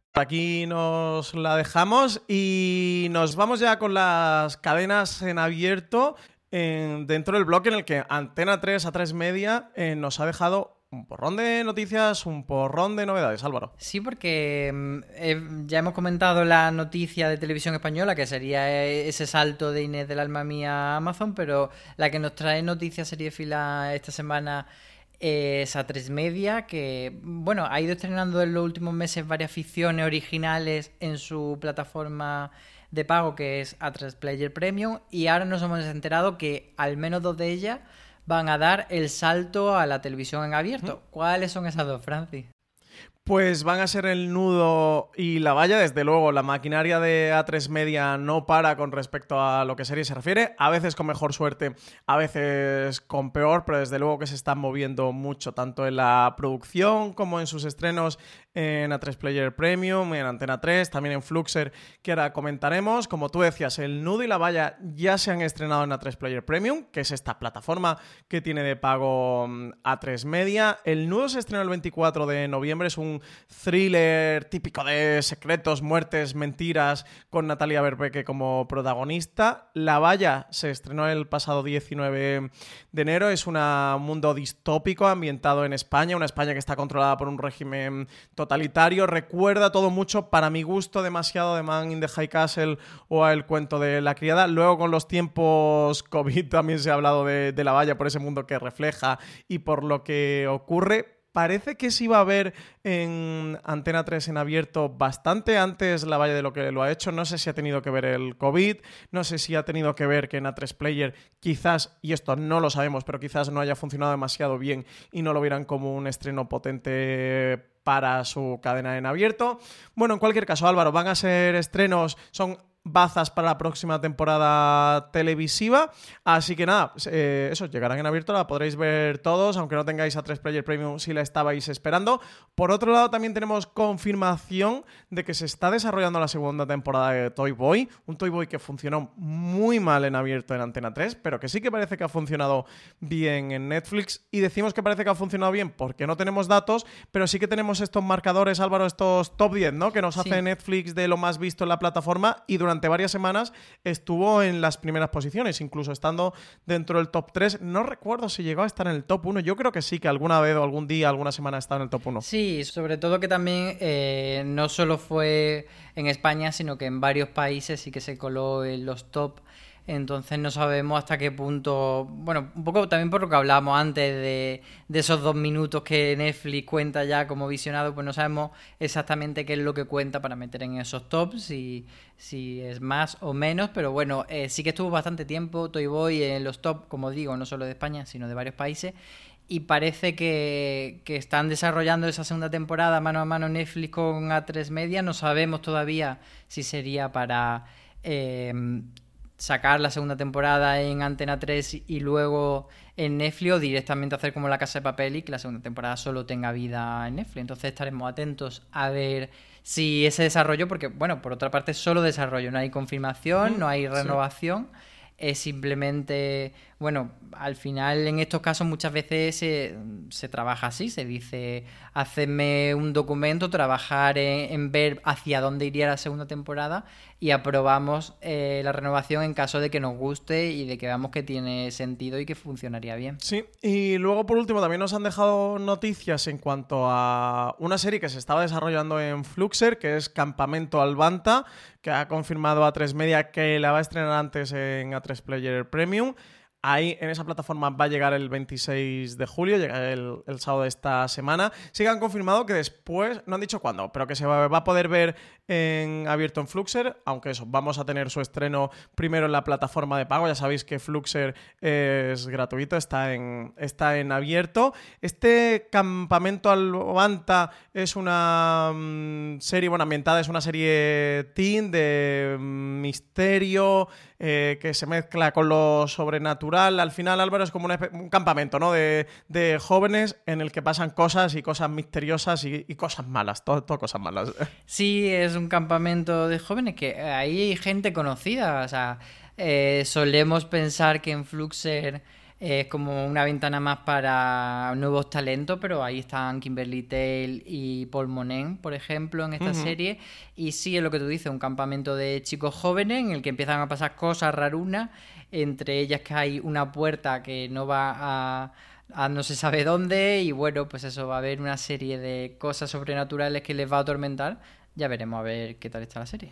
Aquí nos la dejamos y nos vamos ya con las cadenas en abierto en- dentro del bloque en el que Antena 3 a 3 Media eh, nos ha dejado un porrón de noticias, un porrón de novedades, Álvaro. Sí, porque mm, eh, ya hemos comentado la noticia de televisión española, que sería eh, ese salto de Inés del alma mía a Amazon, pero la que nos trae noticias serie fila esta semana es a tres media, que bueno, ha ido estrenando en los últimos meses varias ficciones originales en su plataforma de pago, que es A3 Player Premium, y ahora nos hemos enterado que al menos dos de ellas van a dar el salto a la televisión en abierto. ¿Cuáles son esas dos, Francis? Pues van a ser el nudo y la valla. Desde luego, la maquinaria de A3 Media no para con respecto a lo que serie se refiere. A veces con mejor suerte, a veces con peor, pero desde luego que se están moviendo mucho, tanto en la producción como en sus estrenos en A3 Player Premium, en Antena 3, también en Fluxer, que ahora comentaremos. Como tú decías, el nudo y la valla ya se han estrenado en A3 Player Premium, que es esta plataforma que tiene de pago mm, A3 Media. El nudo se estrenó el 24 de noviembre, es un thriller típico de secretos, muertes, mentiras, con Natalia Berbeque como protagonista. La valla se estrenó el pasado 19 de enero, es un mundo distópico ambientado en España, una España que está controlada por un régimen totalitario. Recuerda todo mucho, para mi gusto, demasiado de Man in the High Castle o El cuento de la criada. Luego, con los tiempos COVID, también se ha hablado de, la valla por ese mundo que refleja y por lo que ocurre. Parece que se iba a ver en Antena 3 en abierto bastante antes la valla de lo que lo ha hecho. No sé si ha tenido que ver el COVID, no sé si ha tenido que ver que en A3 Player quizás, y esto no lo sabemos, pero quizás no haya funcionado demasiado bien y no lo vieran como un estreno potente para su cadena en abierto. Bueno, en cualquier caso, Álvaro, van a ser estrenos, son bazas para la próxima temporada televisiva. Así que nada, eh, eso, llegarán en abierto, la podréis ver todos, aunque no tengáis a 3 Player Premium si la estabais esperando. Por otro lado, también tenemos confirmación de que se está desarrollando la segunda temporada de Toy Boy, un Toy Boy que funcionó muy mal en abierto en Antena 3, pero que sí que parece que ha funcionado bien en Netflix. Y decimos que parece que ha funcionado bien porque no tenemos datos, pero sí que tenemos estos marcadores, Álvaro, estos top 10, ¿no? Que nos Sí. hace Netflix de lo más visto en la plataforma y durante varias semanas estuvo en las primeras posiciones, incluso estando dentro del top 3. No recuerdo si llegó a estar en el top 1. Yo creo que sí, que alguna vez o algún día, alguna semana ha en el top 1. Sí, sobre todo que también eh, no solo fue en España, sino que en varios países sí que se coló en los top Entonces no sabemos hasta qué punto, bueno, un poco también por lo que hablábamos antes de, de, esos dos minutos que Netflix cuenta ya como visionado, pues no sabemos exactamente qué es lo que cuenta para meter en esos tops, si, si es más o menos, pero bueno, eh, sí que estuvo bastante tiempo Toy Boy en los top, como digo, no solo de España, sino de varios países, y parece que, que, están desarrollando esa segunda temporada mano a mano Netflix con A3 Media. No sabemos todavía si sería para eh, sacar la segunda temporada en Antena 3 y luego en Netflix o directamente hacer como la Casa de Papel y que la segunda temporada solo tenga vida en Netflix. Entonces estaremos atentos a ver si ese desarrollo, porque bueno, por otra parte solo desarrollo, no hay confirmación, no hay renovación. Es simplemente, bueno, al final en estos casos muchas veces se, se trabaja así, se dice, hacerme un documento, trabajar en, en, ver hacia dónde iría la segunda temporada y aprobamos eh, la renovación en caso de que nos guste y de que veamos que tiene sentido y que funcionaría bien. Sí, y luego por último también nos han dejado noticias en cuanto a una serie que se estaba desarrollando en Fluxer, que es Campamento Albanta, que ha confirmado a 3 Media que la va a estrenar antes en A3 Player Premium. Ahí en esa plataforma va a llegar el 26 de julio, llega el, el, sábado de esta semana. Sí que han confirmado que después, no han dicho cuándo, pero que se va, va, a poder ver en abierto en Fluxer, aunque eso, vamos a tener su estreno primero en la plataforma de pago. Ya sabéis que Fluxer es gratuito, está en, está en abierto. Este Campamento Albanta es una um, serie, bueno, ambientada, es una serie teen de misterio eh, que se mezcla con lo sobrenatural. Al final, Álvaro, es como un, campamento, ¿no? De, de, jóvenes en el que pasan cosas y cosas misteriosas y, y cosas malas, todo, todo cosas malas. Sí, es un campamento de jóvenes que ahí hay gente conocida, o sea, eh, solemos pensar que en Fluxer es como una ventana más para nuevos talentos, pero ahí están Kimberly Tail y Paul Monen, por ejemplo, en esta uh -huh. serie. Y sí, es lo que tú dices, un campamento de chicos jóvenes en el que empiezan a pasar cosas rarunas, entre ellas que hay una puerta que no va a a no se sabe dónde y bueno, pues eso va a haber una serie de cosas sobrenaturales que les va a atormentar. Ya veremos a ver qué tal está la serie.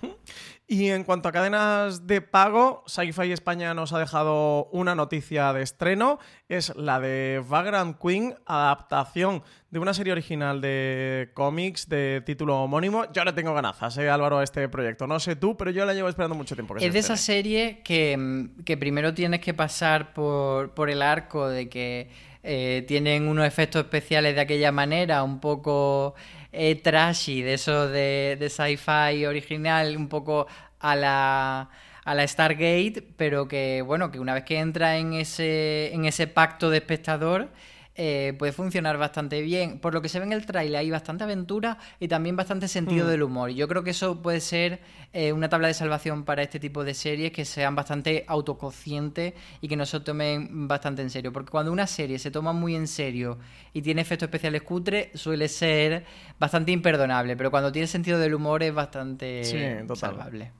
Y en cuanto a cadenas de pago, Sci-Fi España nos ha dejado una noticia de estreno. Es la de Vagrant Queen, adaptación de una serie original de cómics de título homónimo. Yo le tengo ganazas, ¿eh, Álvaro, a este proyecto. No sé tú, pero yo la llevo esperando mucho tiempo. Que es de esa serie que, que, primero tienes que pasar por, por el arco de que eh, tienen unos efectos especiales de aquella manera, un poco eh, trashy, de eso de, de sci-fi original, un poco a la a la Stargate, pero que bueno, que una vez que entra en ese, en ese pacto de espectador, eh, puede funcionar bastante bien. Por lo que se ve en el trailer, hay bastante aventura y también bastante sentido mm. del humor. Yo creo que eso puede ser eh, una tabla de salvación para este tipo de series que sean bastante autoconscientes y que no se tomen bastante en serio. Porque cuando una serie se toma muy en serio y tiene efectos especiales cutre, suele ser bastante imperdonable. Pero cuando tiene sentido del humor es bastante sí, salvable.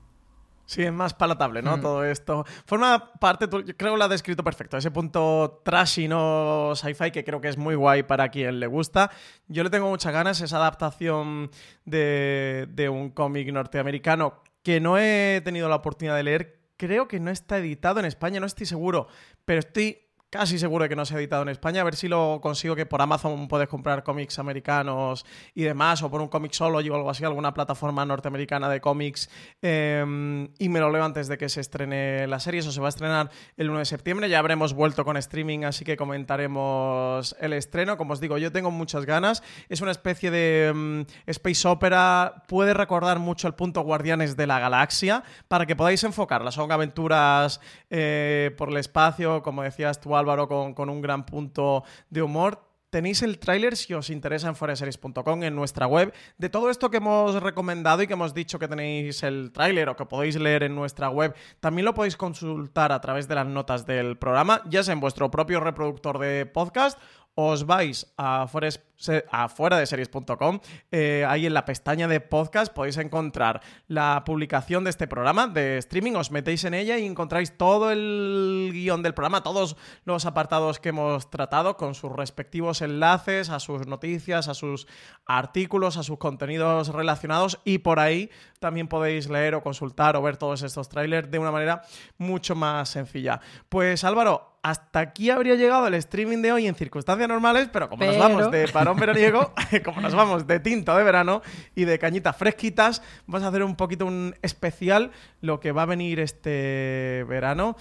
Sí, es más palatable, ¿no? Mm. Todo esto. Forma parte, tú, yo creo que lo ha descrito perfecto, ese punto trashy, no sci-fi, que creo que es muy guay para quien le gusta. Yo le tengo muchas ganas, esa adaptación de, de un cómic norteamericano que no he tenido la oportunidad de leer. Creo que no está editado en España, no estoy seguro, pero estoy casi seguro de que no se ha editado en España. A ver si lo consigo que por Amazon puedes comprar cómics americanos y demás, o por un cómic solo o algo así, alguna plataforma norteamericana de cómics, eh, y me lo leo antes de que se estrene la serie. Eso se va a estrenar el 1 de septiembre. Ya habremos vuelto con streaming, así que comentaremos el estreno. Como os digo, yo tengo muchas ganas. Es una especie de um, space opera. Puede recordar mucho el punto Guardianes de la Galaxia para que podáis enfocarla. Son aventuras eh, por el espacio, como decías tú, Álvaro, con, un gran punto de humor. Tenéis el tráiler si os interesa en foreseries.com en nuestra web. De todo esto que hemos recomendado y que hemos dicho que tenéis el tráiler o que podéis leer en nuestra web, también lo podéis consultar a través de las notas del programa, ya sea en vuestro propio reproductor de podcast os vais a afuera de series.com, eh, ahí en la pestaña de podcast podéis encontrar la publicación de este programa de streaming, os metéis en ella y encontráis todo el guion del programa, todos los apartados que hemos tratado con sus respectivos enlaces a sus noticias, a sus artículos, a sus contenidos relacionados y por ahí también podéis leer o consultar o ver todos estos trailers de una manera mucho más sencilla. Pues Álvaro, hasta aquí habría llegado el streaming de hoy en circunstancias normales, pero como nos vamos de parón veraniego, como nos vamos de tinto de verano y de cañitas fresquitas, vamos a hacer un poquito un especial lo que va a venir este verano.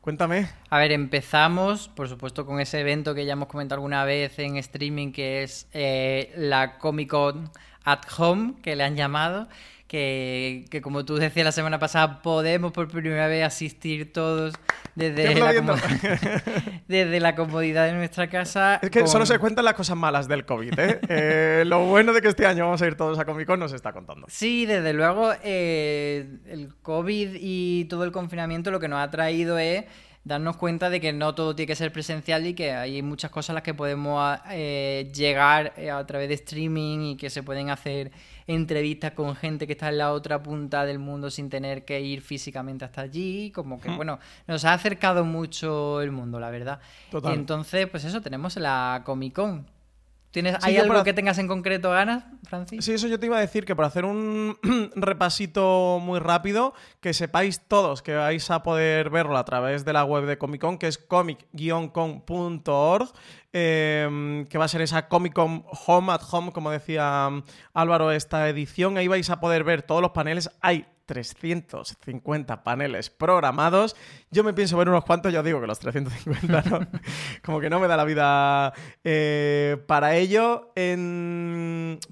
Cuéntame. A ver, empezamos, por supuesto, con ese evento que ya hemos comentado alguna vez en streaming, que es eh, la Comic Con at Home, que le han llamado que, como tú decías la semana pasada, podemos por primera vez asistir todos desde, la, desde la comodidad de nuestra casa. Es que solo se cuentan las cosas malas del COVID. ¿eh? ¿eh? lo bueno de que este año vamos a ir todos a Comic Con nos está contando. Sí, desde luego eh, el COVID y todo el confinamiento lo que nos ha traído es darnos cuenta de que no todo tiene que ser presencial y que hay muchas cosas a las que podemos eh, llegar a través de streaming y que se pueden hacer entrevistas con gente que está en la otra punta del mundo sin tener que ir físicamente hasta allí, como que, hmm. bueno, nos ha acercado mucho el mundo, la verdad. Entonces, pues eso, tenemos la Comic Con. ¿Tienes, ¿Hay algo que tengas en concreto ganas, Francis? Sí, eso yo te iba a decir, que por hacer un repasito muy rápido, que sepáis todos que vais a poder verlo a través de la web de Comic Con, que es comic-con.org, em, que va a ser esa Comic Con Home at Home, como decía mm, Álvaro, esta edición. Ahí vais a poder ver todos los paneles. Hay 350 paneles programados. Yo me pienso ver unos cuantos, ya digo que los 350 no, como que no me da la vida eh, para ello.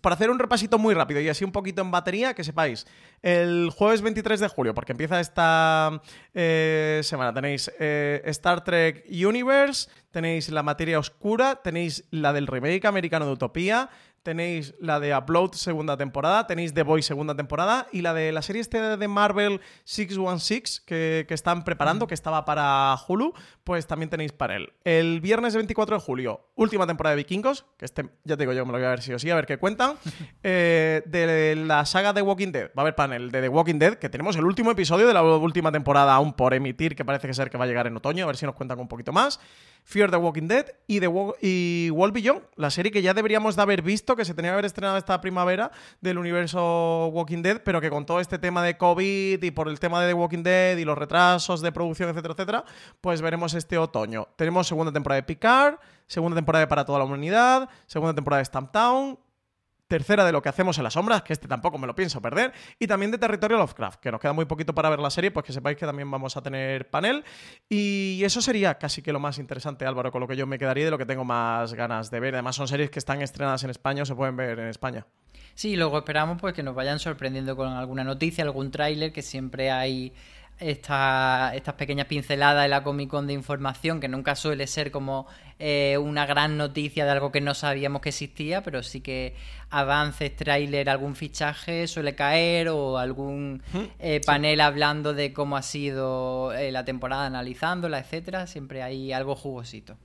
para hacer un repasito muy rápido y así un poquito en batería, que sepáis, el jueves 23 de julio, porque empieza esta eh, semana, tenéis eh, Star Trek Universe, tenéis la materia oscura, tenéis la del remake americano de Utopía, tenéis la de Upload segunda temporada, tenéis The Boy segunda temporada y la de la serie este de Marvel 616 que, que están preparando, que estaba para Hulu, pues también tenéis para él. El viernes 24 de julio, última temporada de Vikingos, que este ya te digo yo, me lo voy a ver si o sí, a ver qué cuentan, eh, de la saga de Walking Dead. Va a haber panel de The Walking Dead, que tenemos el último episodio de la última temporada aún por emitir, que parece que ser que va a llegar en otoño, a ver si nos cuentan un poquito más. Fear the Walking Dead y, The y World Beyond, la serie que ya deberíamos de haber visto, que se tenía que haber estrenado esta primavera del universo Walking Dead, pero que con todo este tema de COVID y por el tema de The Walking Dead y los retrasos de producción, etcétera, etcétera, pues veremos este otoño. Tenemos segunda temporada de Picard, segunda temporada de Para toda la humanidad, segunda temporada de Stamptown, tercera de lo que hacemos en las sombras, que este tampoco me lo pienso perder, y también de Territorio Lovecraft, que nos queda muy poquito para ver la serie, pues que sepáis que también vamos a tener panel. Y eso sería casi que lo más interesante, Álvaro, con lo que yo me quedaría de lo que tengo más ganas de ver. Además, son series que están estrenadas en España o se pueden ver en España. Sí, luego esperamos pues que nos vayan sorprendiendo con alguna noticia, algún tráiler, que siempre hay esta, estas pequeñas pinceladas de la Comic Con de información, que nunca suele ser como eh, una gran noticia de algo que no sabíamos que existía, pero sí que avances, tráiler, algún fichaje suele caer o algún eh, panel hablando de cómo ha sido eh, la temporada, analizándola, etcétera. Siempre hay algo jugosito.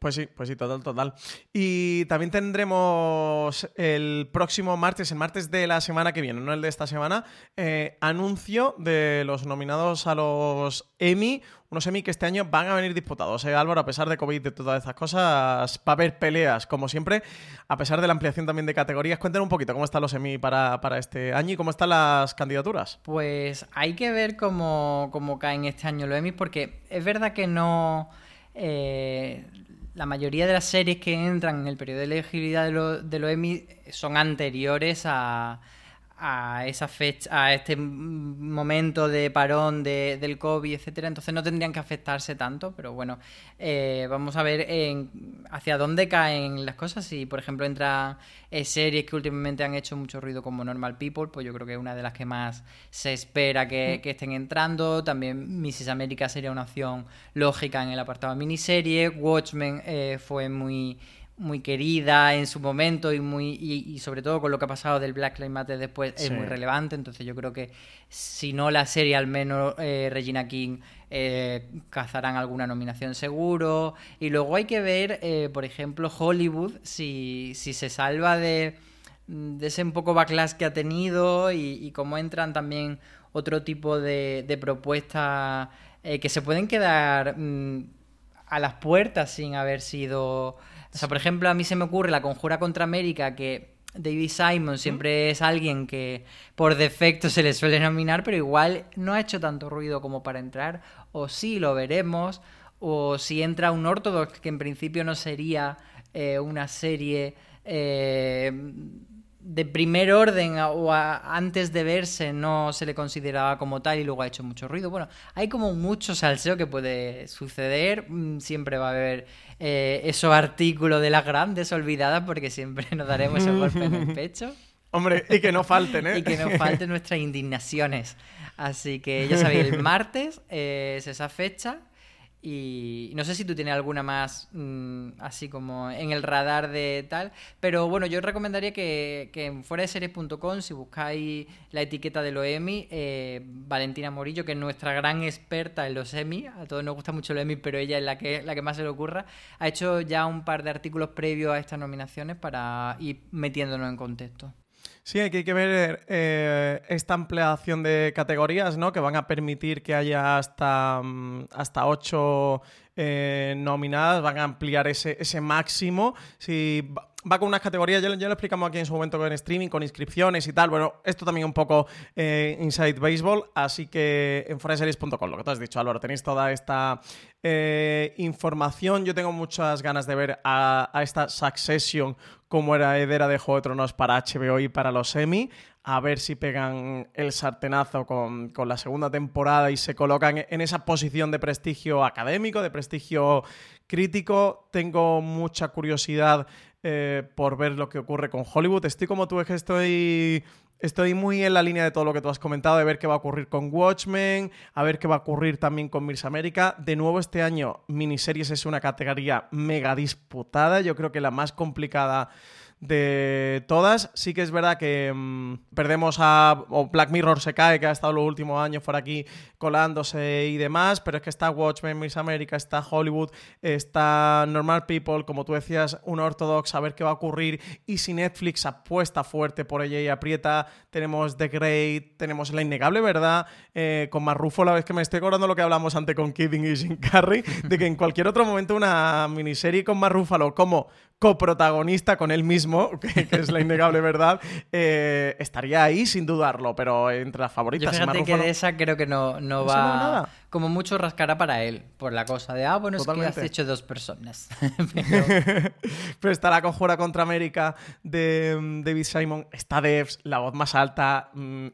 Pues sí, pues sí, total, total. Y también tendremos el próximo martes, el martes de la semana que viene, no el de esta semana, eh, anuncio de los nominados a los Emmy, unos Emmy que este año van a venir disputados. ¿eh, Álvaro, a pesar de COVID y de todas estas cosas, va a haber peleas, como siempre, a pesar de la ampliación también de categorías. Cuéntenos un poquito cómo están los Emmy para, este año y cómo están las candidaturas. Pues hay que ver cómo, cómo caen este año los Emmy, porque es verdad que no... Eh, la mayoría de las series que entran en el periodo de elegibilidad de, de los Emmy son anteriores a, a esa fecha, a este momento de parón de, del COVID, etcétera, entonces no tendrían que afectarse tanto, pero bueno, eh, vamos a ver en, hacia dónde caen las cosas. Si, por ejemplo, entran eh, series que últimamente han hecho mucho ruido como Normal People, pues yo creo que es una de las que más se espera que, mm. que estén entrando. También Mrs. América sería una opción lógica en el apartado miniserie. Watchmen eh, fue muy muy querida en su momento y muy y, sobre todo con lo que ha pasado del Black Lives Matter después es muy relevante. Entonces yo creo que si no la serie al menos eh, Regina King eh, cazarán alguna nominación seguro. Y luego hay que ver eh, por ejemplo Hollywood si, si se salva de, de ese un poco backlash que ha tenido y, cómo entran también otro tipo de, de propuestas que se pueden quedar mm, a las puertas sin haber sido o sea, por ejemplo, a mí se me ocurre la conjura contra América que David Simon siempre es alguien que por defecto se le suele nominar, pero igual no ha hecho tanto ruido como para entrar, o sí, lo veremos, o si entra un Orthodox, que en principio no sería eh, una serie eh, de primer orden o antes de verse no se le consideraba como tal y luego ha hecho mucho ruido. Bueno, hay como mucho salseo que puede suceder, mm, siempre va a haber eh, esos artículos de las grandes olvidadas porque siempre nos daremos el golpe en el pecho. Hombre, y que no falten, ¿eh? y que no falten nuestras indignaciones. Así que ya sabéis, el martes es esa fecha y no sé si tú tienes alguna más mm, así como en el radar de tal, pero bueno, yo recomendaría que, que en fuera de series.com, si buscáis la etiqueta de los Emmy, eh, Valentina Morillo, que es nuestra gran experta en los Emmy, a todos nos gusta mucho los Emmy, pero ella es la que, la que más se le ocurra, ha hecho ya un par de artículos previos a estas nominaciones para ir metiéndonos en contexto. Sí, hay que, ver eh, esta ampliación de categorías, ¿no? Que van a permitir que haya hasta, mm, hasta ocho eh, nominadas, van a ampliar ese, ese máximo. Va con unas categorías, ya, lo explicamos aquí en su momento con streaming, con inscripciones y tal. Bueno, esto también un poco eh, Inside Baseball, así que en foreseries.com, lo que tú has dicho, Álvaro, tenéis toda esta eh, información. Yo tengo muchas ganas de ver a, esta Succession como era heredera de Juego de Tronos para HBO y para los Emmy. A ver si pegan el sartenazo con, con la segunda temporada y se colocan en esa posición de prestigio académico, de prestigio crítico. Tengo mucha curiosidad eh, por ver lo que ocurre con Hollywood. Estoy como tú, es que estoy, estoy muy en la línea de todo lo que tú has comentado, de ver qué va a ocurrir con Watchmen, a ver qué va a ocurrir también con Miss América. De nuevo, este año miniseries es una categoría mega disputada, yo creo que la más complicada de todas. Sí que es verdad que mm, perdemos a. O Black Mirror se cae, que ha estado los últimos años por aquí colándose y demás, pero es que está Watchmen, Miss America, está Hollywood, está Normal People, como tú decías, un ortodox, a ver qué va a ocurrir. Y si Netflix apuesta fuerte por ella y aprieta, tenemos The Great, tenemos La Innegable Verdad, eh, con Marrufo, la vez que me estoy acordando lo que hablamos antes con Kidding y Jim Carrey, de que en cualquier otro momento una miniserie con Marrufalo como coprotagonista con él mismo, que, es la innegable verdad, eh, estaría ahí sin dudarlo, pero entre las favoritas. Yo fíjate que de esa creo que no, no va... Nada. Como mucho rascará para él, por la cosa de, ah, bueno, es que has hecho dos personas. pero... está la conjura contra América de David Simon, está Devs, la voz más alta, mm,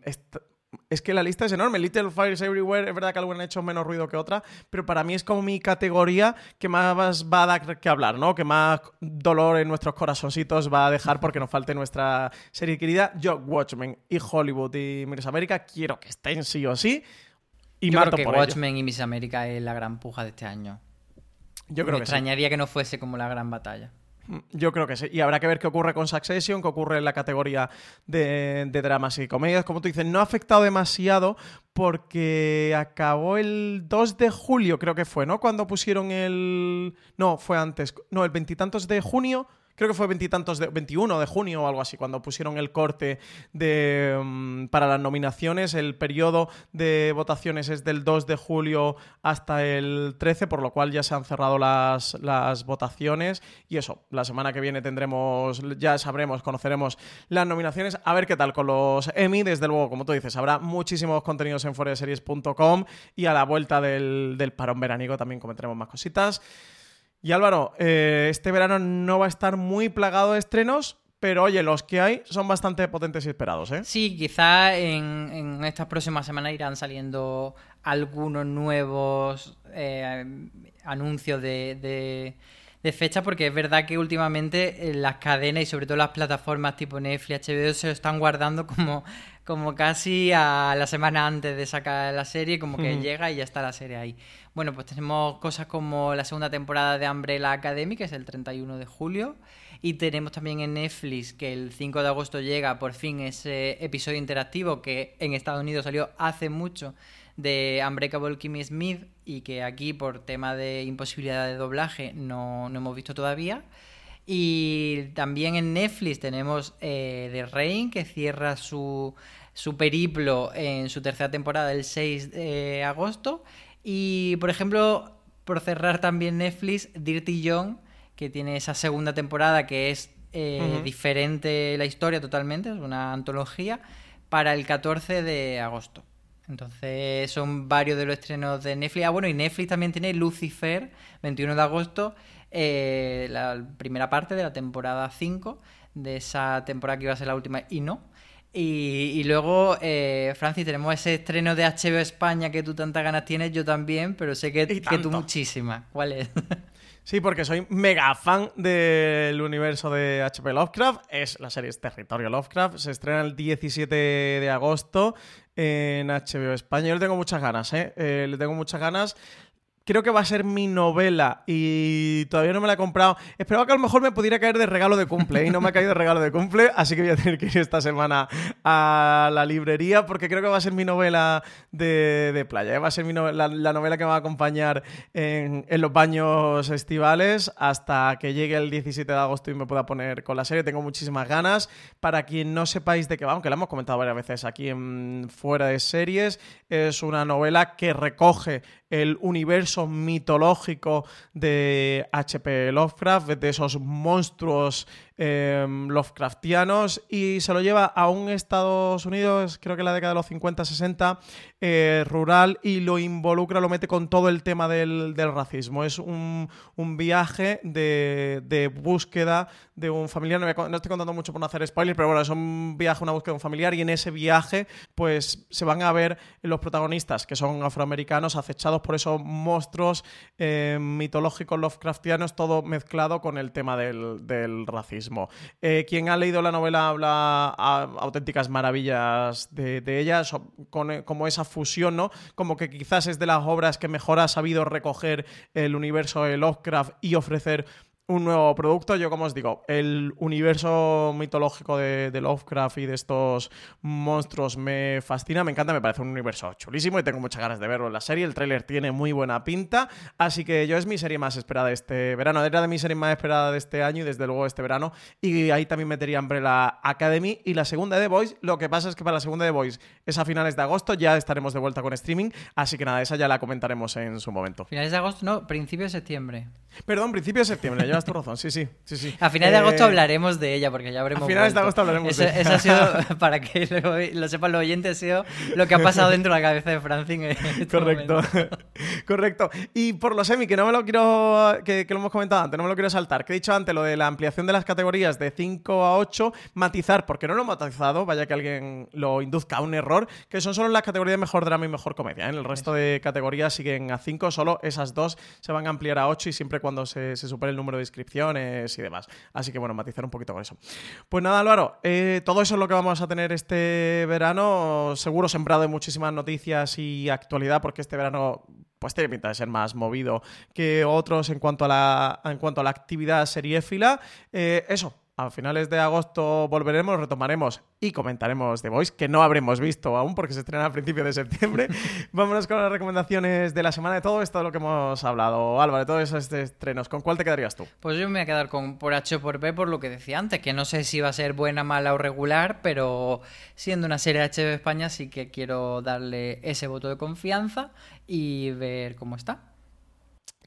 es que la lista es enorme. Little Fires Everywhere, es verdad que alguna ha hecho menos ruido que otra, pero para mí es como mi categoría que más va a dar que hablar, ¿no? Que más dolor en nuestros corazoncitos va a dejar porque nos falte nuestra serie querida. Yo, Watchmen y Hollywood y Miss América, quiero que estén sí o sí. Y Yo creo que Watchmen y Miss América es la gran puja de este año. Yo creo Me extrañaría que no fuese como la gran batalla. Mm, yo creo que sí. Y habrá que ver qué ocurre con Succession, qué ocurre en la categoría de, dramas y comedias. Como tú dices, no ha afectado demasiado porque acabó el 2 de julio, creo que fue, ¿no? Cuando pusieron el... No, fue antes. No, el veintitantos de junio creo que fue veintitantos de 21 de junio o algo así, cuando pusieron el corte de, mm, para las nominaciones. El periodo de votaciones es del 2 de julio hasta el 13, por lo cual ya se han cerrado las, las votaciones. Y eso, la semana que viene tendremos, ya sabremos, conoceremos las nominaciones. A ver qué tal con los Emmy. Desde luego, como tú dices, habrá muchísimos contenidos en foreseries.com y a la vuelta del, del parón veraniego también comentaremos más cositas. Y Álvaro, eh, este verano no va a estar muy plagado de estrenos, pero oye, los que hay son bastante potentes y esperados, ¿eh? Sí, quizá en, estas próximas semanas irán saliendo algunos nuevos eh, anuncios de fecha porque es verdad que últimamente eh, las cadenas y sobre todo las plataformas tipo Netflix, HBO se lo están guardando como, como casi a la semana antes de sacar la serie, como que llega y ya está la serie ahí. Bueno, pues tenemos cosas como la segunda temporada de Umbrella Academy, que es el 31 de julio. Y tenemos también en Netflix que el 5 de agosto llega por fin ese episodio interactivo que en Estados Unidos salió hace mucho de Unbreakable Kimmy Smith y que aquí por tema de imposibilidad de doblaje no, no hemos visto todavía. Y también en Netflix tenemos eh, The Rain que cierra su, su periplo en su tercera temporada el 6 de agosto. Y por ejemplo, por cerrar también Netflix, Dirty John, que tiene esa segunda temporada que es eh, diferente la historia totalmente, es una antología, para el 14 de agosto. Entonces son varios de los estrenos de Netflix. Ah, bueno, y Netflix también tiene Lucifer, 21 de agosto, eh, la primera parte de la temporada 5, de esa temporada que iba a ser la última y no. Y, y luego, eh, Francis, tenemos ese estreno de HBO España que tú tantas ganas tienes, yo también, pero sé que, que tú muchísimas. ¿Cuál es? Sí, porque soy mega fan del universo de HP Lovecraft. Es la serie es Territorio Lovecraft. Se estrena el 17 de agosto en HBO España. Yo le tengo muchas ganas, ¿eh? Eh, le tengo muchas ganas. Creo que va a ser mi novela y todavía no me la he comprado. Esperaba que a lo mejor me pudiera caer de regalo de cumple y no me ha caído de regalo de cumple, así que voy a tener que ir esta semana a la librería porque creo que va a ser mi novela de, playa. ¿eh? Va a ser mi no- la, la novela que me va a acompañar en, en los baños estivales hasta que llegue el 17 de agosto y me pueda poner con la serie. Tengo muchísimas ganas. Para quien no sepáis de qué va, aunque la hemos comentado varias veces aquí en Fuera de Series, es una novela que recoge el universo mitológico de H.P. Lovecraft, de esos monstruos eh, Lovecraftianos, y se lo lleva a un Estados Unidos, creo que en la década de los 50-60, eh, rural, y lo involucra, lo mete con todo el tema del, del racismo. Es un, un viaje de, de búsqueda de un familiar. No estoy contando mucho por no hacer spoilers, pero bueno, es un viaje, una búsqueda de un familiar, y en ese viaje, pues se van a ver los protagonistas, que son afroamericanos, acechados por esos monstruos eh, mitológicos Lovecraftianos, todo mezclado con el tema del, del racismo. Eh, quien ha leído la novela habla a- auténticas maravillas de, de ella, so- con, eh, como esa fusión, ¿no? Como que quizás es de las obras que mejor ha sabido recoger el universo de Lovecraft y ofrecer un nuevo producto. Yo, como os digo, el universo mitológico de, de Lovecraft y de estos monstruos me fascina, me encanta, me parece un universo chulísimo y tengo muchas ganas de verlo en la serie. El tráiler tiene muy buena pinta, así que yo es mi serie más esperada de este verano. Era de mi serie más esperada de este año y desde luego este verano. Y ahí también metería Umbrella Academy y la segunda de The Voice. Lo que pasa es que para la segunda de The Voice es a finales de agosto, ya estaremos de vuelta con streaming, así que nada, esa ya la comentaremos en su momento. Finales de agosto, no, principio de septiembre. Perdón, principio de septiembre, tu razón, sí, sí, sí, sí. A finales de agosto Eh, hablaremos de ella, porque ya habremos. a finales de agosto hablaremos Eso, de ella. eso ha sido, para que lo, lo sepan los oyentes, ha sido lo que ha pasado dentro de la cabeza de Francine. en este Correcto, momento. correcto. Y por lo semi, que no me lo quiero, que, que lo hemos comentado antes, no me lo quiero saltar, que he dicho antes lo de la ampliación de las categorías de 5 a 8, matizar, porque no lo he matizado, vaya que alguien lo induzca a un error, que son solo las categorías de mejor drama y mejor comedia. ¿eh? En el resto de categorías siguen a 5, solo esas dos se van a ampliar a 8 y siempre cuando se, se supere el número de inscripciones y demás. Así que bueno, matizar un poquito con eso. Pues nada, Álvaro, eh, todo eso es lo que vamos a tener este verano, seguro sembrado de muchísimas noticias y actualidad, porque este verano pues tiene pinta de ser más movido que otros en cuanto a la, en cuanto a la actividad seriéfila. Eh, eso, a finales de agosto volveremos, retomaremos y comentaremos The Voice, que no habremos visto aún porque se estrena a principios de septiembre. Vámonos con las recomendaciones de la semana de todo esto de lo que hemos hablado. Álvaro, de todos esos estrenos, ¿con cuál te quedarías tú? Pues yo me voy a quedar con por H o por B por lo que decía antes, que no sé si va a ser buena, mala o regular, pero siendo una serie HBO España sí que quiero darle ese voto de confianza y ver cómo está.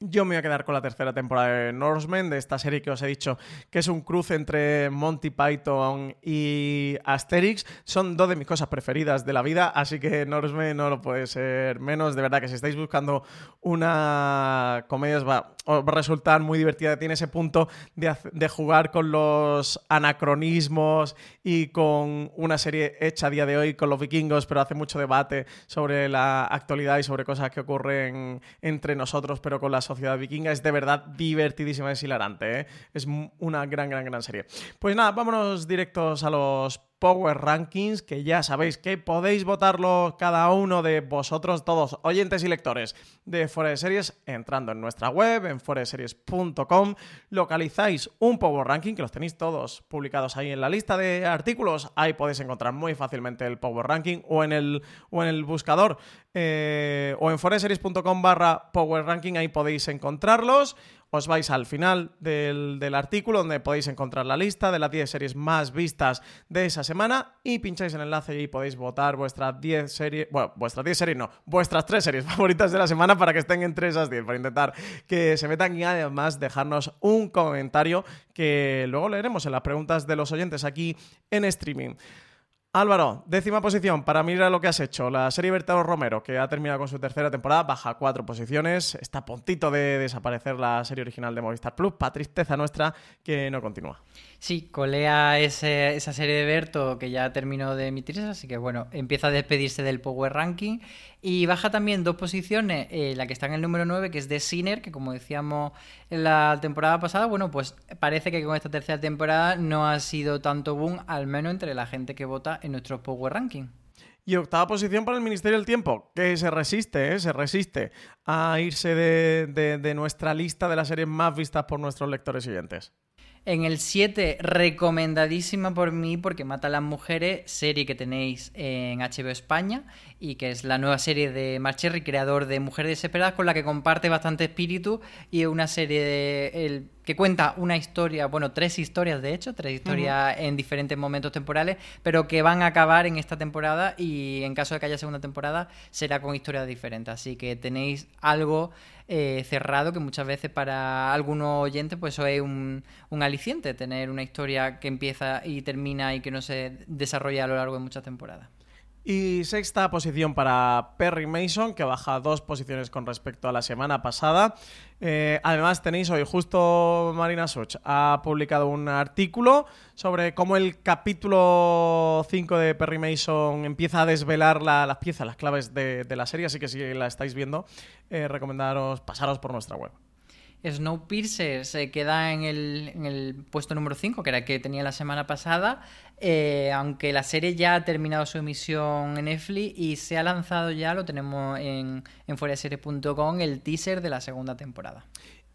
Yo me voy a quedar con la tercera temporada de Norsemen, de esta serie que os he dicho que es un cruce entre Monty Python y Asterix. Son dos de mis cosas preferidas de la vida, así que Norsemen no lo puede ser menos. De verdad que si estáis buscando una comedia os va, a resultar muy divertida. Tiene ese punto de jugar con los anacronismos y con una serie hecha a día de hoy con los vikingos, pero hace mucho debate sobre la actualidad y sobre cosas que ocurren entre nosotros, pero con la Sociedad Vikinga. Es de verdad divertidísima, es hilarante, ¿eh? Es una gran, gran, gran serie. Pues nada, vámonos directos a los Power Rankings, que ya sabéis que podéis votarlo cada uno de vosotros, todos oyentes y lectores de Fuera de Series, entrando en nuestra web, en foreseries.com, localizáis un Power Ranking, que los tenéis todos publicados ahí en la lista de artículos, ahí podéis encontrar muy fácilmente el Power Ranking o en el, o en el buscador eh, o en foreseries.com barra Power Ranking, ahí podéis encontrarlos os vais al final del, artículo donde podéis encontrar la lista de las 10 series más vistas de esa semana y pincháis el enlace y podéis votar vuestras 10 series, bueno, vuestras 10 series no, vuestras 3 series favoritas de la semana para que estén entre esas 10, para intentar que se metan y además dejarnos un comentario que luego leeremos en las preguntas de los oyentes aquí en streaming. Álvaro, décima posición para mirar lo que has hecho. La serie Bertado Romero, que ha terminado con su tercera temporada, baja cuatro posiciones. Está a puntito de desaparecer la serie original de Movistar Plus. Para tristeza nuestra que no continúa. Sí, colea esa serie de Berto que ya terminó de emitirse, así que bueno, empieza a despedirse del Power Ranking y baja también dos posiciones, eh, la que está en el número 9, que es de Sinner, que como decíamos en la temporada pasada, bueno, pues parece que con esta tercera temporada no ha sido tanto boom, al menos entre la gente que vota en nuestro Power Ranking. Y octava posición para el Ministerio del Tiempo, que se resiste, ¿eh? se resiste a irse de, de nuestra lista de las series más vistas por nuestros lectores y oyentes. En el 7, recomendadísima por mí porque Mata a las Mujeres, serie que tenéis en HBO España y que es la nueva serie de Marcherry, creador de Mujeres Desesperadas, con la que comparte bastante espíritu y es una serie de, que cuenta una historia, bueno, tres historias de hecho, tres historias en diferentes momentos temporales, pero que van a acabar en esta temporada y en caso de que haya segunda temporada será con historias diferentes. Así que tenéis algo eh, cerrado que muchas veces para algunos oyentes pues eso es un, un aliciente, tener una historia que empieza y termina y que no se desarrolla a lo largo de muchas temporadas. Y sexta posición para Perry Mason, que baja dos posiciones con respecto a la semana pasada. Eh, además, tenéis hoy, justo Marina Soch ha publicado un artículo sobre cómo el capítulo 5 de Perry Mason empieza a desvelar las piezas, las claves de, la serie. Así que si la estáis viendo, eh, recomendaros pasaros por nuestra web. Snowpiercer se queda en el, puesto número 5, que era que tenía la semana pasada, eh, aunque la serie ya ha terminado su emisión en Netflix y se ha lanzado ya, lo tenemos en, en el teaser de la segunda temporada.